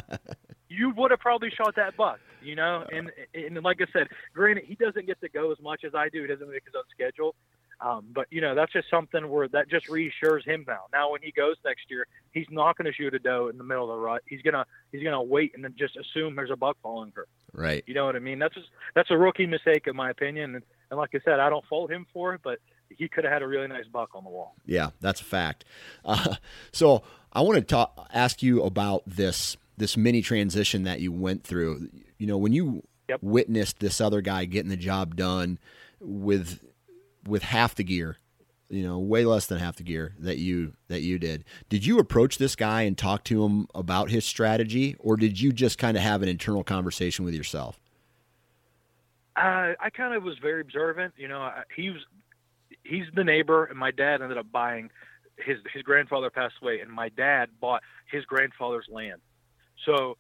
you would have probably shot that buck, you know? And, and like I said, granted, he doesn't get to go as much as I do. He doesn't make his own schedule. Um, but you know that's just something where that just reassures him now. Now when he goes next year, he's not going to shoot a doe in the middle of the rut. He's gonna he's gonna wait and then just assume there's a buck following her. right. You know what I mean? That's just, that's a rookie mistake in my opinion. And, and like I said, I don't fault him for it, but he could have had a really nice buck on the wall. Yeah, that's a fact. Uh, so I want to talk, ask you about this this mini transition that you went through. You know, when you Yep. witnessed this other guy getting the job done with with half the gear, you know, way less than half the gear that you that you did. Did you approach this guy and talk to him about his strategy, or did you just kind of have an internal conversation with yourself? Uh, I kind of was very observant. You know, he was he's the neighbor, and my dad ended up buying his his grandfather passed away, and my dad bought his grandfather's land. So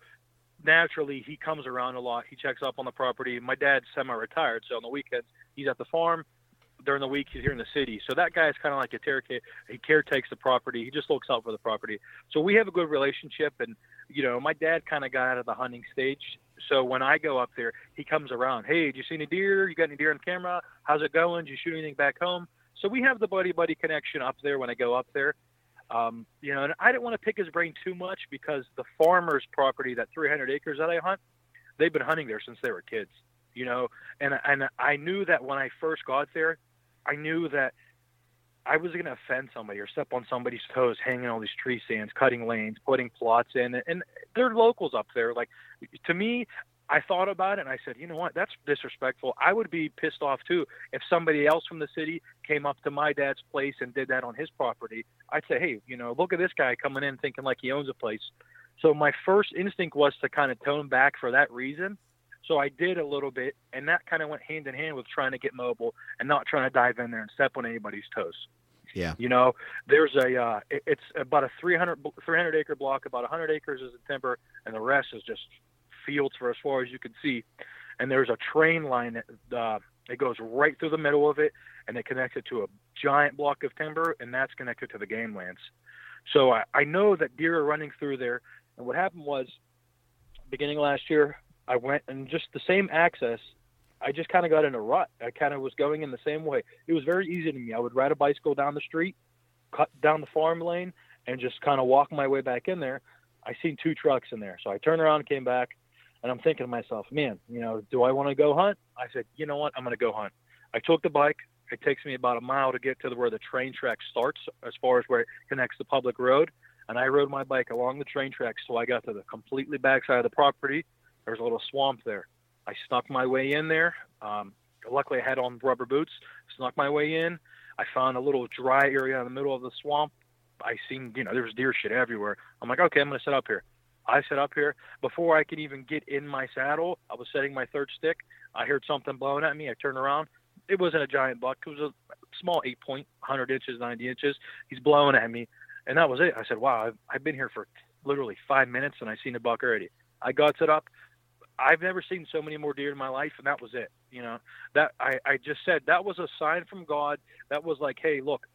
naturally, he comes around a lot. He checks up on the property. My dad's semi-retired, so on the weekends he's at the farm. During the week, he's here in the city. So that guy is kind of like a caretaker. He caretakes the property. He just looks out for the property. So we have a good relationship. And you know, my dad kind of got out of the hunting stage. So when I go up there, he comes around. Hey, did you see any deer? You got any deer on camera? How's it going? Did you shoot anything back home? So we have the buddy buddy connection up there when I go up there. Um, you know, and I didn't want to pick his brain too much because the farmer's property, that 300 acres that I hunt, they've been hunting there since they were kids. You know, and and I knew that when I first got there, I knew that I was going to offend somebody or step on somebody's toes, hanging all these tree stands, cutting lanes, putting plots in, and they're locals up there. Like to me, I thought about it and I said, you know what, that's disrespectful. I would be pissed off too if somebody else from the city came up to my dad's place and did that on his property. I'd say, hey, you know, look at this guy coming in thinking like he owns a place. So my first instinct was to kind of tone back for that reason. So I did a little bit, and that kind of went hand in hand with trying to get mobile and not trying to dive in there and step on anybody's toes. Yeah. You know, there's a uh, it's about a 300 300 acre block, about 100 acres is in timber, and the rest is just fields for as far as you can see. And there's a train line that uh, it goes right through the middle of it, and it connects it to a giant block of timber, and that's connected to the game lands. So I, I know that deer are running through there. And what happened was, beginning last year, I went and just the same access. I just kind of got in a rut. I kind of was going in the same way. It was very easy to me. I would ride a bicycle down the street, cut down the farm lane, and just kind of walk my way back in there. I seen two trucks in there, so I turned around, came back, and I'm thinking to myself, man, you know, do I want to go hunt? I said, you know what, I'm going to go hunt. I took the bike. It takes me about a mile to get to the, where the train track starts, as far as where it connects the public road. And I rode my bike along the train tracks till I got to the completely backside of the property. There's a little swamp there. I snuck my way in there. Um, luckily, I had on rubber boots. Snuck my way in. I found a little dry area in the middle of the swamp. I seen, you know, there was deer shit everywhere. I'm like, okay, I'm gonna set up here. I set up here. Before I could even get in my saddle, I was setting my third stick. I heard something blowing at me. I turned around. It wasn't a giant buck. It was a small eight point, 100 inches, 90 inches. He's blowing at me, and that was it. I said, wow, I've, I've been here for literally five minutes, and I've seen a buck already. I got set up. I've never seen so many more deer in my life, and that was it. You know, that I, I just said that was a sign from God. That was like, hey, look,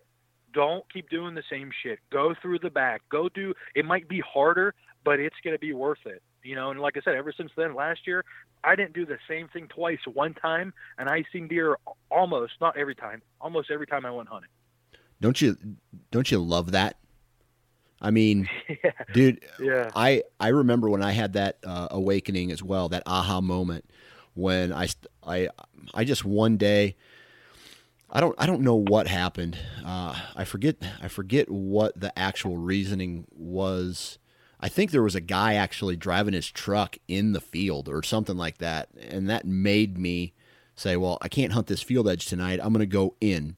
don't keep doing the same shit. Go through the back. Go do. It might be harder, but it's going to be worth it. You know, and like I said, ever since then, last year, I didn't do the same thing twice. One time, and I seen deer almost not every time, almost every time I went hunting. Don't you? Don't you love that? I mean, yeah. dude, Yeah. I I remember when I had that uh, awakening as well, that aha moment when I I I just one day I don't I don't know what happened. Uh, I forget I forget what the actual reasoning was. I think there was a guy actually driving his truck in the field or something like that, and that made me say, "Well, I can't hunt this field edge tonight. I'm going to go in."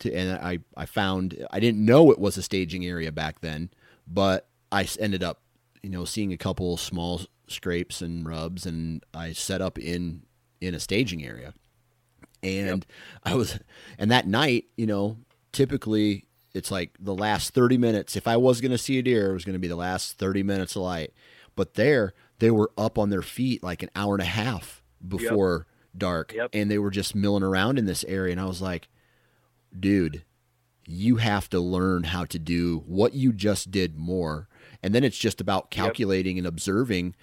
To, and I, I found I didn't know it was a staging area back then, but I ended up, you know, seeing a couple small scrapes and rubs, and I set up in in a staging area, and I was, and that night, you know, typically it's like the last thirty minutes. If I was going to see a deer, it was going to be the last thirty minutes of light. But there, they were up on their feet like an hour and a half before dark, Yep. and they were just milling around in this area, and I was like dude, you have to learn how to do what you just did more. And then it's just about calculating and observing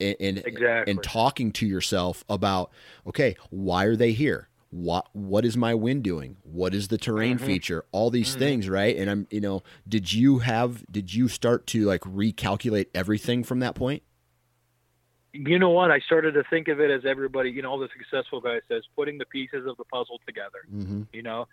and, and, Exactly. and talking to yourself about, okay, why are they here? What what is my wind doing? What is the terrain Mhm. feature? All these Mhm. things, right? And I'm, you know, did you have did you start to like recalculate everything from that point? you know what? I started to think of it as everybody, you know, all the successful guys says, putting the pieces of the puzzle together. Mm-hmm. You know,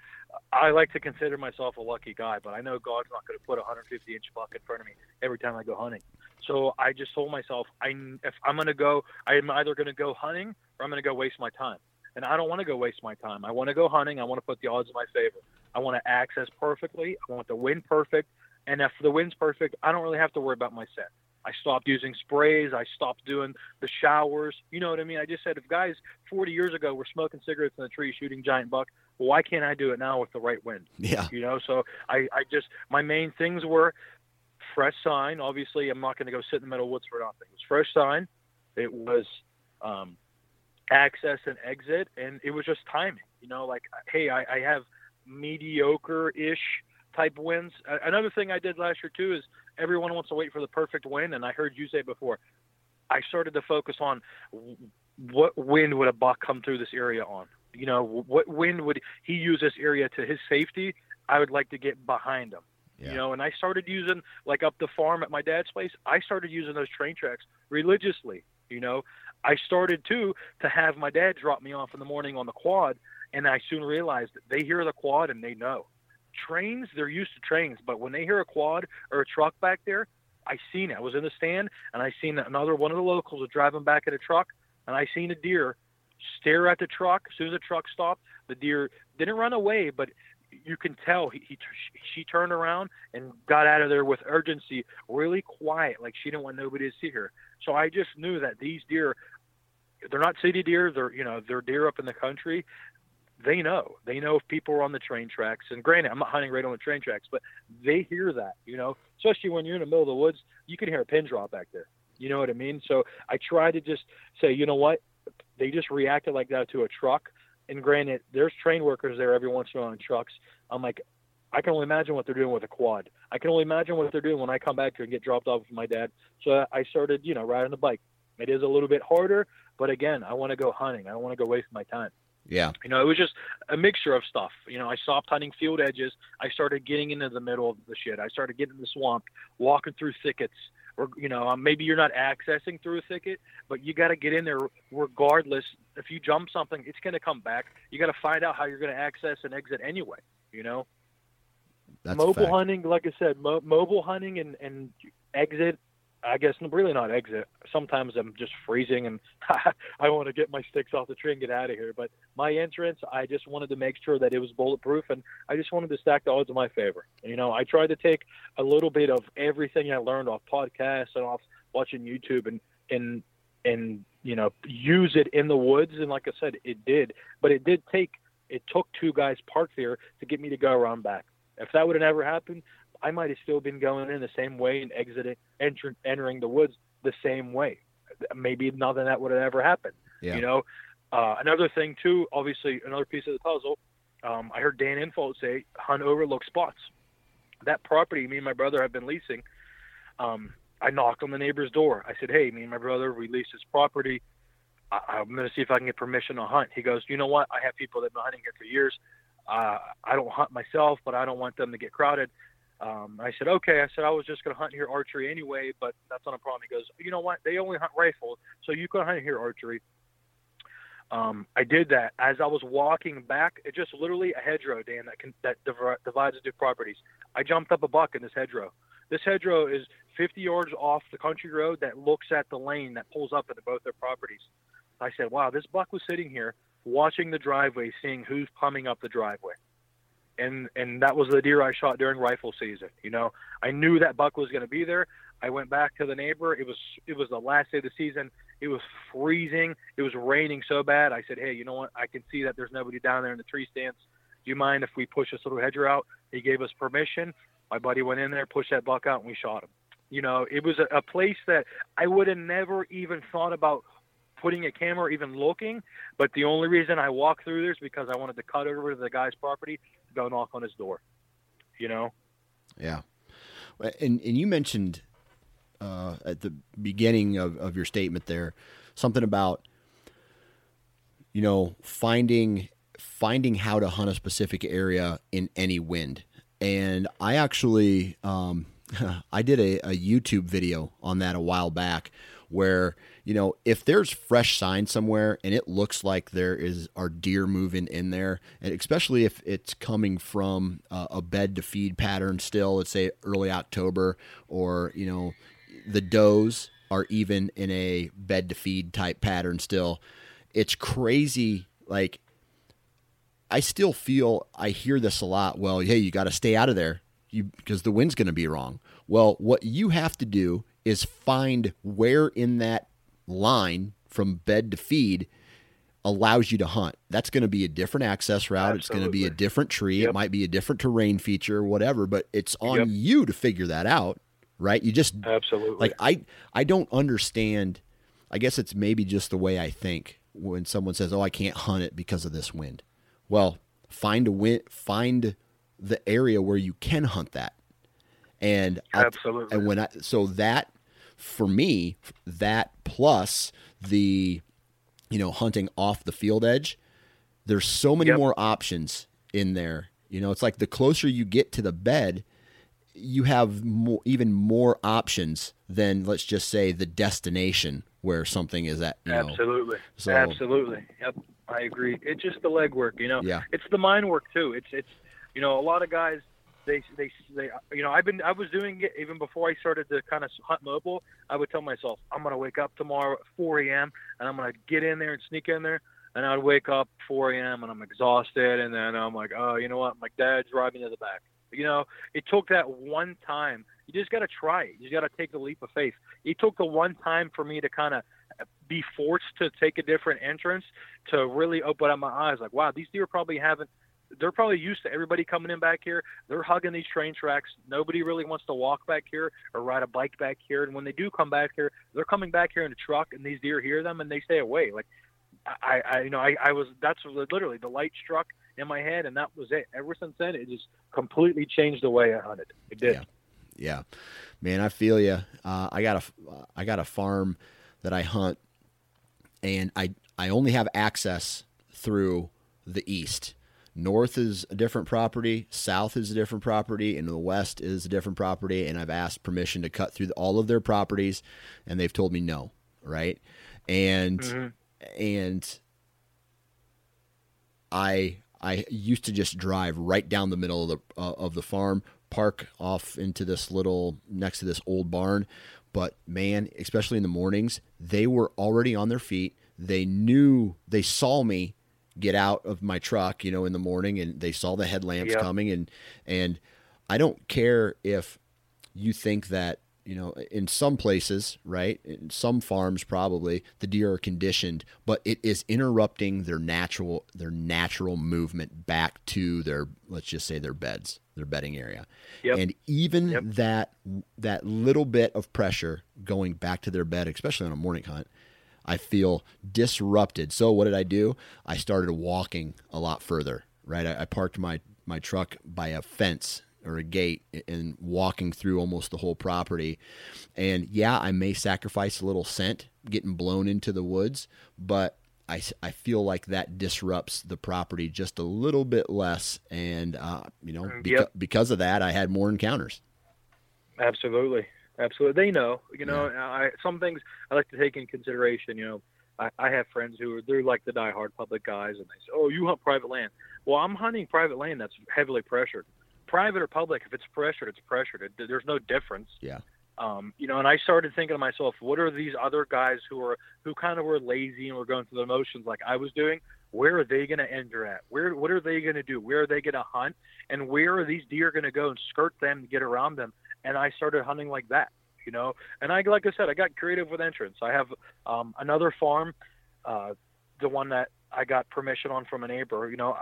I like to consider myself a lucky guy, but I know God's not going to put a 150 inch buck in front of me every time I go hunting. So I just told myself, I if I'm going to go, I'm either going to go hunting or I'm going to go waste my time. And I don't want to go waste my time. I want to go hunting. I want to put the odds in my favor. I want to access perfectly. I want the wind perfect. And if the wind's perfect, I don't really have to worry about my set. I stopped using sprays. I stopped doing the showers. You know what I mean? I just said if guys 40 years ago were smoking cigarettes in the tree shooting giant buck, well, why can't I do it now with the right wind? Yeah. You know, so I, I just my main things were fresh sign. Obviously, I'm not going to go sit in the middle of woods for nothing. It was fresh sign. It was um, access and exit, and it was just timing. You know, like hey, I, I have mediocre-ish type wins. Uh, another thing I did last year too is everyone wants to wait for the perfect win, and I heard you say before. I started to focus on what wind would a buck come through this area on. You know, what wind would he use this area to his safety? I would like to get behind him. Yeah. You know, and I started using like up the farm at my dad's place. I started using those train tracks religiously. You know, I started too to have my dad drop me off in the morning on the quad, and I soon realized that they hear the quad and they know. Trains, they're used to trains, but when they hear a quad or a truck back there, I seen it. I was in the stand and I seen another one of the locals was driving back in a truck, and I seen a deer stare at the truck. As soon as the truck stopped, the deer didn't run away, but you can tell he, he she turned around and got out of there with urgency, really quiet, like she didn't want nobody to see her. So I just knew that these deer, they're not city deer. They're you know they're deer up in the country. They know. They know if people are on the train tracks. And granted, I'm not hunting right on the train tracks, but they hear that. You know, especially when you're in the middle of the woods, you can hear a pin drop back there. You know what I mean? So I try to just say, you know what? They just reacted like that to a truck. And granted, there's train workers there every once in a while on trucks. I'm like, I can only imagine what they're doing with a quad. I can only imagine what they're doing when I come back here and get dropped off with my dad. So I started, you know, riding the bike. It is a little bit harder, but again, I want to go hunting. I don't want to go waste my time. Yeah. You know, it was just a mixture of stuff. You know, I stopped hunting field edges. I started getting into the middle of the shit. I started getting in the swamp, walking through thickets. Or you know, um, maybe you're not accessing through a thicket, but you got to get in there regardless. If you jump something, it's going to come back. You got to find out how you're going to access and exit anyway. You know, That's mobile hunting, like I said, mo- mobile hunting and and exit. I guess really not exit. Sometimes I'm just freezing and I want to get my sticks off the tree and get out of here. But my entrance, I just wanted to make sure that it was bulletproof and I just wanted to stack the odds in my favor. You know, I tried to take a little bit of everything I learned off podcasts and off watching YouTube and and and you know use it in the woods. And like I said, it did. But it did take. It took two guys parked there to get me to go around back. If that would have never happened, I might have still been going in the same way and exiting, enter, entering the woods the same way. maybe nothing that would have ever happened. Yeah. You know, uh, another thing too, obviously another piece of the puzzle. Um, I heard Dan Infalt say hunt overlook spots. That property, me and my brother have been leasing. Um, I knocked on the neighbor's door. I said, "Hey, me and my brother, we lease this property. I- I'm going to see if I can get permission to hunt." He goes, "You know what? I have people that've been hunting here for years. Uh, I don't hunt myself, but I don't want them to get crowded." Um, I said, "Okay." I said, "I was just going to hunt here archery anyway, but that's not a problem." He goes, "You know what? They only hunt rifles, so you can hunt here archery." Um, I did that as I was walking back. It just literally a hedgerow, Dan, that can that div- divides the two properties. I jumped up a buck in this hedgerow. This hedgerow is 50 yards off the country road that looks at the lane that pulls up into both their properties. I said, "Wow, this buck was sitting here watching the driveway, seeing who's coming up the driveway." And and that was the deer I shot during rifle season. You know, I knew that buck was going to be there. I went back to the neighbor. It was it was the last day of the season. It was freezing. It was raining so bad. I said, "Hey, you know what? I can see that there's nobody down there in the tree stands. Do you mind if we push this little hedger out?" He gave us permission. My buddy went in there, pushed that buck out, and we shot him. You know, it was a, a place that I would have never even thought about putting a camera, even looking. But the only reason I walked through there is because I wanted to cut over to the guy's property go knock on his door. You know. Yeah, and and you mentioned uh, at the beginning of, of your statement there something about you know finding finding how to hunt a specific area in any wind. And I actually um, I did a, a YouTube video on that a while back where you know if there's fresh sign somewhere and it looks like there is are deer moving in there and especially if it's coming from uh, a bed to feed pattern still let's say early october or you know the does are even in a bed to feed type pattern still. It's crazy like i still feel i hear this a lot well hey you got to stay out of there you because the wind's going to be wrong. Well what you have to do is find where in that line from bed to feed allows you to hunt. That's going to be a different access route. Absolutely. It's going to be a different tree. Yep. It might be a different terrain feature, or whatever, but it's on Yep. you to figure that out, right? You just Absolutely. like I I don't understand. I guess it's maybe just the way I think when someone says, "Oh, I can't hunt it because of this wind." Well, find a wind find the area where you can hunt that. And Absolutely. and when I so that for me that plus the you know hunting off the field edge there's so many Yep. more options in there you know it's like the closer you get to the bed you have more, even more options than let's just say the destination where something is at Absolutely. so- Absolutely. Yep. I agree. It's just the legwork, you know. Yeah. It's the mind work too. It's it's you know a lot of guys they they they you know I've been I was doing it even before I started to kind of hunt mobile. I would tell myself I'm gonna wake up tomorrow at 4 a.m. and I'm gonna get in there and sneak in there. And I'd wake up 4 a.m. and I'm exhausted, and then I'm like, oh, you know what? My dad's driving to the back. You know, it took that one time. You just got to try it. You got to take the leap of faith. It took the one time for me to kind of uh, be forced to take a different entrance to really open up my eyes. Like, wow, these deer probably haven't. They're probably used to everybody coming in back here. They're hugging these train tracks. Nobody really wants to walk back here or ride a bike back here. And when they do come back here, they're coming back here in a truck, and these deer hear them and they stay away. Like, I, I you know, I, I was. That's literally the light struck in my head, and that was it. Ever since then, it just completely changed the way I hunted. It did. Yeah. Yeah, man, I feel you. Uh, I got a, I got a farm that I hunt, and I I only have access through the east. North is a different property, south is a different property, and the west is a different property. And I've asked permission to cut through all of their properties, and they've told me no. Right, and Mhm. and I I used to just drive right down the middle of the uh, of the farm, park off into this little next to this old barn. But man, especially in the mornings, they were already on their feet. They knew they saw me get out of my truck, you know, in the morning, and they saw the headlamps Yep. coming, and and I don't care if you think that you know in some places right in some farms probably the deer are conditioned but it is interrupting their natural their natural movement back to their let's just say their beds their bedding area Yep. and even Yep. that that little bit of pressure going back to their bed, especially on a morning hunt, I feel disrupted. So what did I do? I started walking a lot further. Right, I, I parked my my truck by a fence or a gate and walking through almost the whole property. And yeah, I may sacrifice a little scent getting blown into the woods, but I, I feel like that disrupts the property just a little bit less. And, uh, you know, beca- Yep. because of that, I had more encounters. Absolutely, absolutely. They know, you know. I some things I like to take in consideration. You know, I, I have friends who are they're like the diehard public guys, and they say, "Oh, you hunt private land." Well, I'm hunting private land that's heavily pressured. Private or public, if it's pressured, it's pressured. It, there's no difference. Yeah. Um, you know, and I started thinking to myself, what are these other guys who are who kind of were lazy and were going through the motions like I was doing? Where are they going to enter at? Where what are they going to do? Where are they going to hunt? And where are these deer going to go and skirt them to get around them? And I started hunting like that, you know. And I, like I said, I got creative with entrance. I have um, another farm, uh, the one that I got permission on from a neighbor. You know,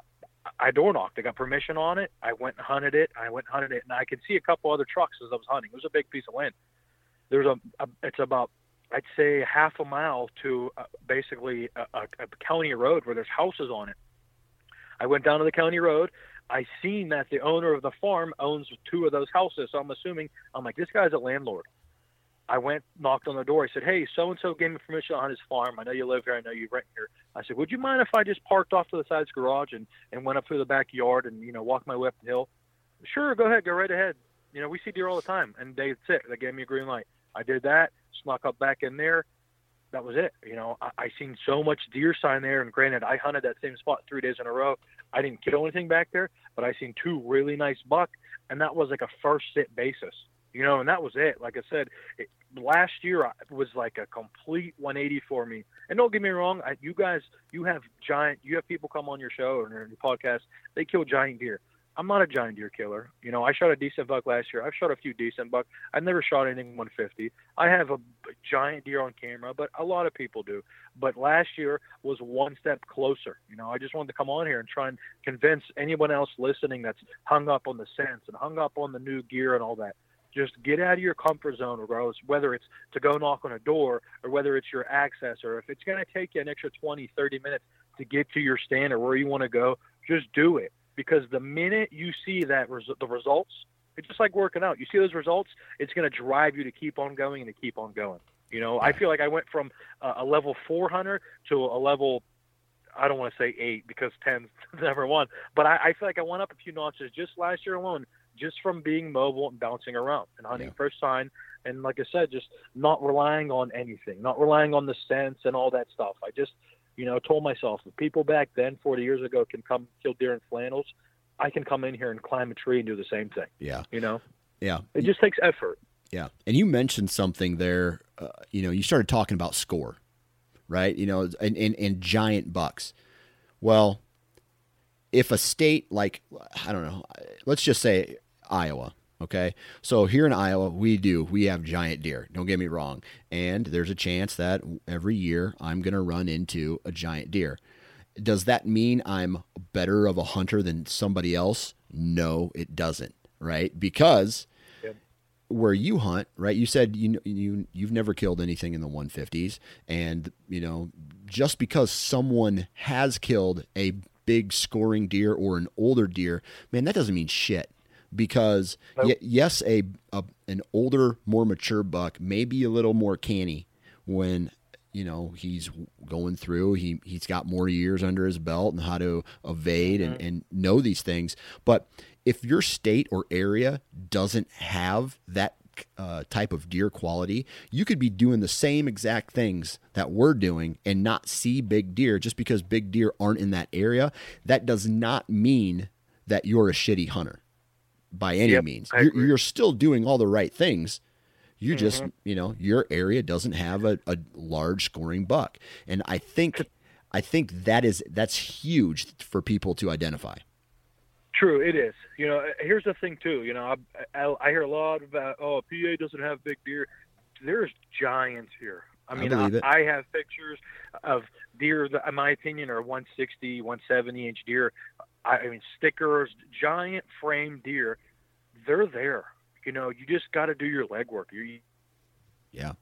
I door knocked. I got permission on it. I went and hunted it. I went and hunted it, and I could see a couple other trucks as I was hunting. It was a big piece of land. There's a, a it's about I'd say half a mile to uh, basically a, a, a county road where there's houses on it. I went down to the county road. I seen that the owner of the farm owns two of those houses, so I'm assuming I'm like this guy's a landlord. I went, knocked on the door. I said, "Hey, so and so gave me permission on his farm. I know you live here. I know you rent here." I said, "Would you mind if I just parked off to the side of his garage and and went up through the backyard and you know walked my way up the hill?" Sure, go ahead, go right ahead. You know, we see deer all the time, and they sit. They gave me a green light. I did that, snuck up back in there. That was it. You know, I, I seen so much deer sign there, and granted, I hunted that same spot three days in a row. I didn't kill anything back there, but I seen two really nice buck, and that was like a first sit basis. You know, and that was it. Like I said, it, last year I- was like a complete 180 for me. And don't get me wrong, I, you guys, you have giant, you have people come on your show or your podcast, they kill giant deer. I'm not a giant deer killer. You know, I shot a decent buck last year. I've shot a few decent buck. I've never shot anything 150. I have a giant deer on camera, but a lot of people do. But last year was one step closer. You know, I just wanted to come on here and try and convince anyone else listening that's hung up on the scents and hung up on the new gear and all that just get out of your comfort zone regardless whether it's to go knock on a door or whether it's your access or if it's going to take you an extra 20 30 minutes to get to your stand or where you want to go just do it because the minute you see that res- the results it's just like working out you see those results it's going to drive you to keep on going and to keep on going you know i feel like i went from uh, a level 400 to a level I don't want to say eight because ten's never one, but I, I feel like I went up a few notches just last year alone just from being mobile and bouncing around and hunting Yeah. first sign. And like I said, just not relying on anything, not relying on the sense and all that stuff. I just, you know, told myself if people back then, 40 years ago, can come kill deer in flannels, I can come in here and climb a tree and do the same thing. Yeah. You know, Yeah. it just takes effort. Yeah. And you mentioned something there. Uh, you know, you started talking about score, right? You know, and, and, and giant bucks. Well, if a state like, I don't know, let's just say Iowa, okay? So here in Iowa, we do, we have giant deer. Don't get me wrong. And there's a chance that every year I'm going to run into a giant deer. Does that mean I'm better of a hunter than somebody else? No, it doesn't, right? Because where you hunt, right? You said you you you've never killed anything in the 150s, and you know just because someone has killed a big scoring deer or an older deer, man, that doesn't mean shit. Because Nope. y- yes, a, a an older, more mature buck may be a little more canny when you know he's going through. He he's got more years under his belt and how to evade and, and know these things. But if your state or area doesn't have that uh, type of deer quality, you could be doing the same exact things that we're doing and not see big deer just because big deer aren't in that area. That does not mean that you're a shitty hunter by any Yep, means. You're, you're still doing all the right things. You just, Mm-hmm. you know, your area doesn't have a, a large scoring buck. And I think, I think that is, that's huge for people to identify. True, it is. You know, here's the thing too. You know, I, I, I hear a lot about oh, PA doesn't have big deer. There's giants here. I I mean, believe it. I, have pictures of deer that, in my opinion, are 160, 170 inch deer. I, mean, stickers, giant frame deer. They're there. You know, you just got to do your legwork. You, Yeah.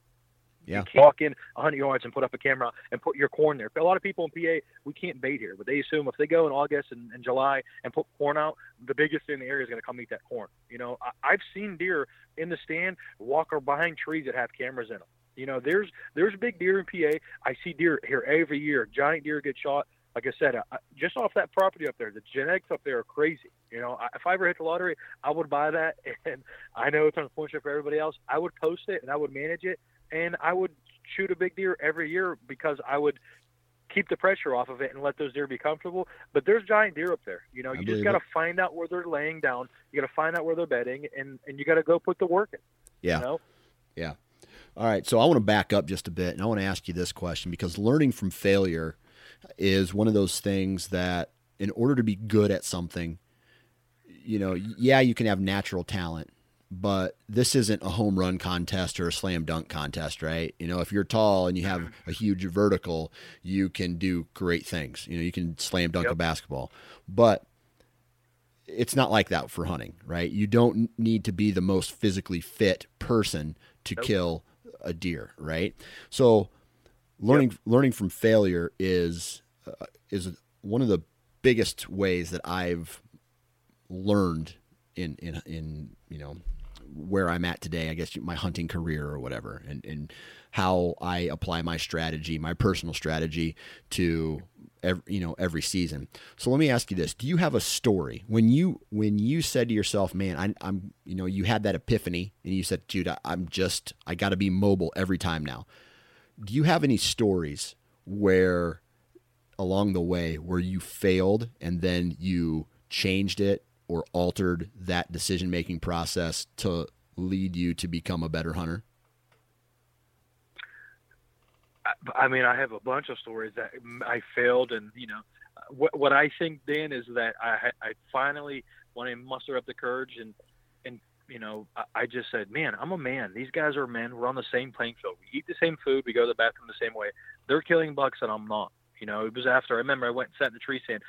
Yeah. You can't walk in 100 yards and put up a camera and put your corn there. A lot of people in PA, we can't bait here, but they assume if they go in August and, and July and put corn out, the biggest thing in the area is going to come eat that corn. You know, I, I've seen deer in the stand walk or behind trees that have cameras in them. You know, there's there's big deer in PA. I see deer here every year. Giant deer get shot. Like I said, I, just off that property up there, the genetics up there are crazy. You know, I, if I ever hit the lottery, I would buy that, and I know it's unfortunate for everybody else. I would post it and I would manage it, and I would shoot a big deer every year because I would keep the pressure off of it and let those deer be comfortable. But there's giant deer up there. You know, you just got to find out where they're laying down. You got to find out where they're bedding, and and you got to go put the work in. Yeah. You know? Yeah. All right. So I want to back up just a bit and I want to ask you this question because learning from failure is one of those things that, in order to be good at something, you know, yeah, you can have natural talent, but this isn't a home run contest or a slam dunk contest, right? You know, if you're tall and you have mm-hmm. a huge vertical, you can do great things. You know, you can slam dunk a basketball, but it's not like that for hunting, right? You don't need to be the most physically fit person to Nope. kill a deer, right? So learning learning from failure is uh, is one of the biggest ways that I've learned in in in you know where I'm at today, I guess my hunting career or whatever, and and how I apply my strategy, my personal strategy to every, you know every season. So let me ask you this: Do you have a story when you when you said to yourself, "Man, I, I'm you know you had that epiphany," and you said, "Dude, I, I'm just I got to be mobile every time now." Do you have any stories where along the way where you failed and then you changed it or altered that decision making process to lead you to become a better hunter? I- mean, I have a bunch of stories that I failed, and you know, what what I think then is that I I finally when I muster up the courage and and you know I, I just said, man, I'm a man. These guys are men. We're on the same playing field. We eat the same food. We go to the bathroom the same way. They're killing bucks, and I'm not. You know, it was after I remember I went and sat in the tree stand,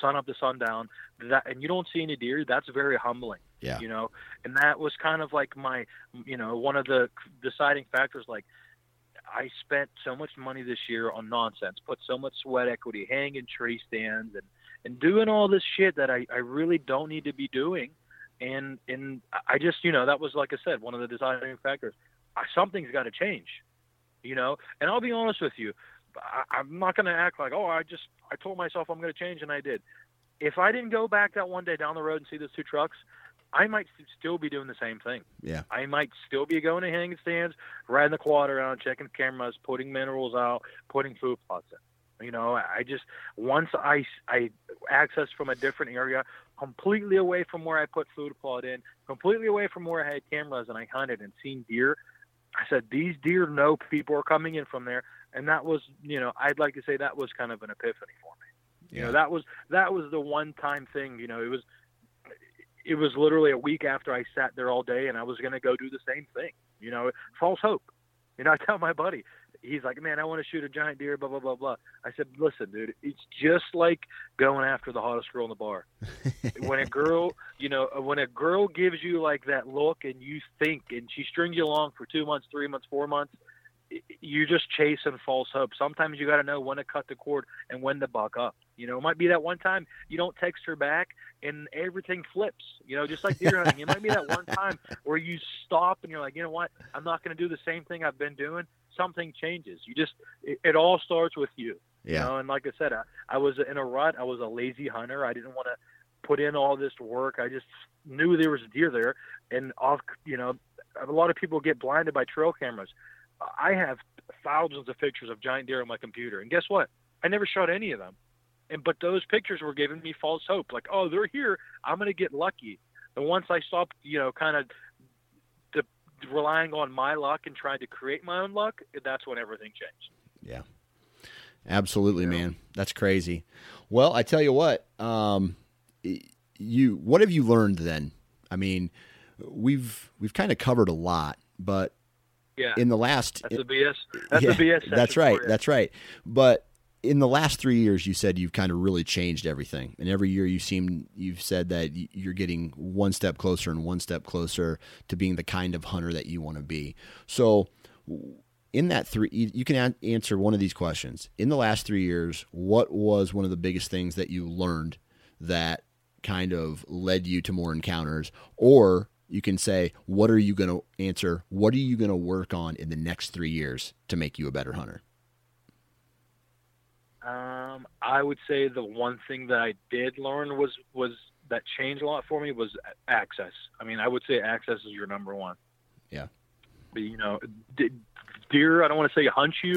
sun up to sundown, that, and you don't see any deer. That's very humbling Yeah. you know and that was kind of like my you know one of the deciding factors like i spent so much money this year on nonsense put so much sweat equity hanging tree stands and and doing all this shit that i i really don't need to be doing. And and i just you know that was like i said one of the deciding factors. I, something's got to change you know? And i'll be honest with you I, i'm not going to act like oh i just i told myself i'm going to change and i did. If i didn't go back that one day down the road and see those two trucks I might still be doing the same thing. Yeah. I might still be going to hanging stands, riding the quad around, checking cameras, putting minerals out, putting food plots in. You know, I just once I I accessed from a different area, completely away from where I put food plot in, completely away from where I had cameras and I hunted and seen deer. I said these deer know people are coming in from there, and that was you know I'd like to say that was kind of an epiphany for me. You know, that was that was the one time thing. You know, it was it was literally a week after I sat there all day, and I was going to go do the same thing. You know, false hope. You know, I tell my buddy, he's like, "Man, I want to shoot a giant deer." Blah blah blah blah. I said, "Listen, dude, it's just like going after the hottest girl in the bar. when a girl, you know, when a girl gives you like that look, and you think, and she strings you along for two months, three months, four months." Y- You're just chasing false hope. Sometimes you got to know when to cut the cord and when to buck up. You know, it might be that one time you don't text her back and everything flips. You know, just like deer hunting. It might be that one time where you stop and you're like, you know what? I'm not going to do the same thing I've been doing. Something changes. You just, it, it all starts with you. You Yeah. know, and like I said, I, I was in a rut. I was a lazy hunter. I didn't want to put in all this work. I just knew there was a deer there, and off. You know, a lot of people get blinded by trail cameras. I have thousands of pictures of giant deer on my computer, and guess what? I never shot any of them. And but those pictures were giving me false hope. Like, oh, they're here. I'm going to get lucky. And once I stopped, you know, kind of de- relying on my luck and trying to create my own luck, that's when everything changed. Yeah. Absolutely, Yeah. man. That's crazy. Well, I tell you what, um, you what have you learned then? I mean, we've we've kind of covered a lot, but Yeah, in the last that's the BS. That's Yeah, the BS. That's right. That's right. But in the last three years, you said you've kind of really changed everything, and every year you seem you've said that you're getting one step closer and one step closer to being the kind of hunter that you want to be. So, in that three, you can answer one of these questions. In the last three years, what was one of the biggest things that you learned that kind of led you to more encounters? Or you can say, what are you going to answer? What are you going to work on in the next three years to make you a better hunter? Um, I would say the one thing that I did learn was was that changed a lot for me was access. I mean, I would say access is your number one. Yeah. But you know, deer. I don't want to say hunt you,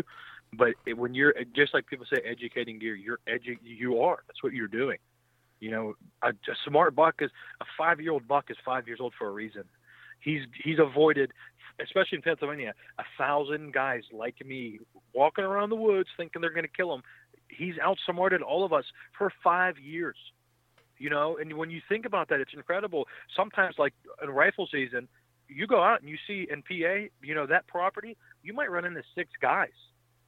but when you're just like people say, educating deer, you're edu- You are. That's what you're doing. You know, a, a smart buck is a five year old buck is five years old for a reason. He's he's avoided, especially in Pennsylvania, a thousand guys like me walking around the woods thinking they're going to kill him he's outsmarted all of us for five years. You know, and when you think about that, it's incredible. Sometimes, like in rifle season, you go out and you see in PA, you know, that property, you might run into six guys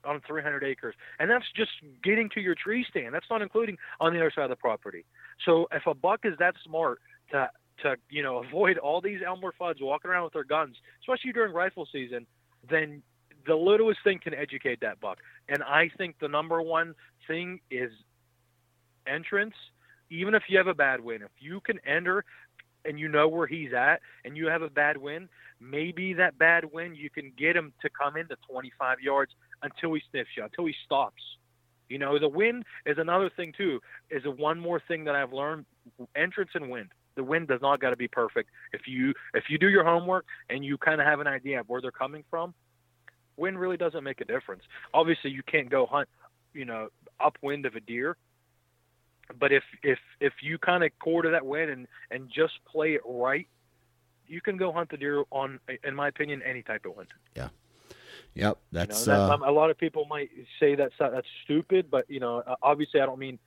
on 300 acres, and that's just getting to your tree stand. That's not including on the other side of the property. So if a buck is that smart to to you know avoid all these Elmer Fudds walking around with their guns, especially during rifle season, then the littlest thing can educate that buck. And I think the number one thing is entrance. Even if you have a bad win, if you can enter and you know where he's at and you have a bad win, maybe that bad win you can get him to come into 25 yards until he sniffs you, until he stops. You know, the wind is another thing too. Is one more thing that I've learned: entrance and wind. The wind does not got to be perfect. If you if you do your homework and you kind of have an idea of where they're coming from, wind really doesn't make a difference. Obviously, you can't go hunt, you know, upwind of a deer. But if if if you kind of quarter that wind and and just play it right, you can go hunt the deer on, in my opinion, any type of wind. Yeah. Yep, that's, you know, that's uh, a lot of people might say that's that's stupid, but you know, obviously, I don't mean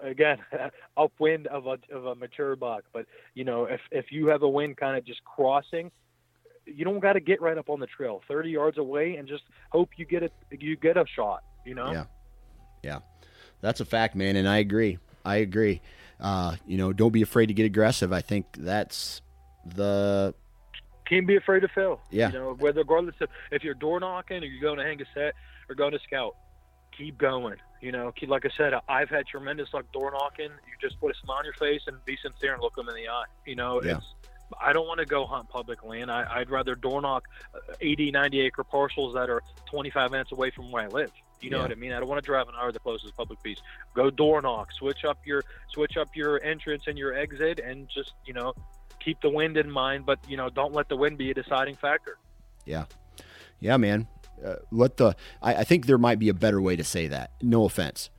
again upwind of a of a mature buck, but you know, if if you have a wind kind of just crossing, you don't got to get right up on the trail, 30 yards away, and just hope you get it. You get a shot. You know. Yeah. Yeah, that's a fact, man, and I agree. I agree. Uh, you know, don't be afraid to get aggressive. I think that's the can't be afraid to fail. Yeah. You know, whether regardless of if you're door knocking or you're going to hang a set or going to scout, keep going. You know, keep, like I said, I've had tremendous luck door knocking. You just put a smile on your face and be sincere and look them in the eye. You know, yeah. it's I don't want to go hunt public land. I, would rather door knock uh, 80, 90 acre parcels that are 25 minutes away from where I live. You know yeah. what I mean? I don't want to drive an hour to the closest public piece. Go door knock, switch up your switch up your entrance and your exit, and just you know keep the wind in mind. But you know don't let the wind be a deciding factor. Yeah, yeah, man. Uh, let the. I, I think there might be a better way to say that. No offense.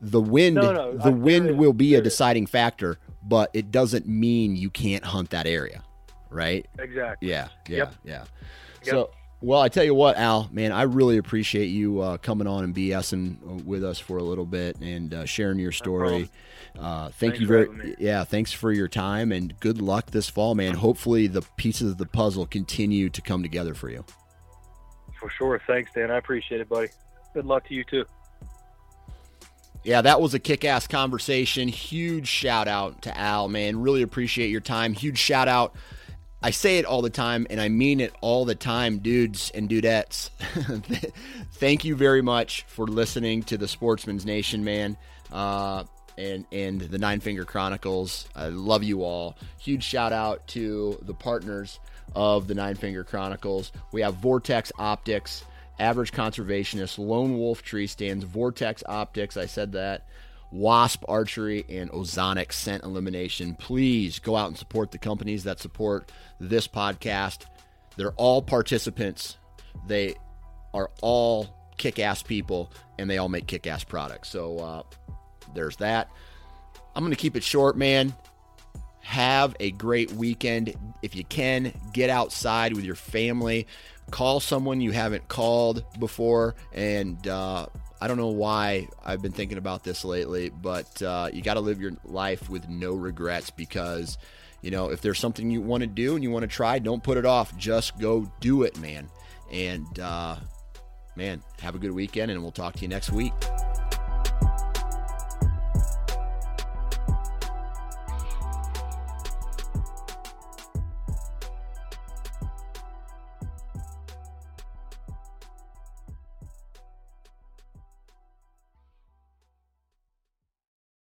The wind, no, no, the I, wind will be a deciding factor, but it doesn't mean you can't hunt that area, right? Exactly. Yeah, yeah, yep. yeah. Yep. So, well, I tell you what, Al, man, I really appreciate you uh, coming on and BSing with us for a little bit and uh, sharing your story. Uh, thank thanks you very, yeah, thanks for your time and good luck this fall, man. Hopefully, the pieces of the puzzle continue to come together for you. For sure. Thanks, Dan. I appreciate it, buddy. Good luck to you too yeah, that was a kick ass conversation. Huge shout out to Al, man. Really appreciate your time. Huge shout out. I say it all the time, and I mean it all the time, dudes and dudettes. Thank you very much for listening to the Sportsmen's Nation, man, uh, and and the Nine Finger Chronicles. I love you all. Huge shout out to the partners of the Nine Finger Chronicles. We have Vortex Optics. Average Conservationist, Lone Wolf Tree Stands, Vortex Optics, I said that, Wasp Archery, and Ozonic Scent Elimination. Please go out and support the companies that support this podcast. They're all participants. They are all kick ass people, and they all make kick ass products. So uh, there's that. I'm going to keep it short, man. Have a great weekend. If you can, get outside with your family call someone you haven't called before. And uh, I don't know why I've been thinking about this lately, but uh, you got to live your life with no regrets because, you know, if there's something you want to do and you want to try, don't put it off. Just go do it, man. And, uh, man, have a good weekend, and we'll talk to you next week.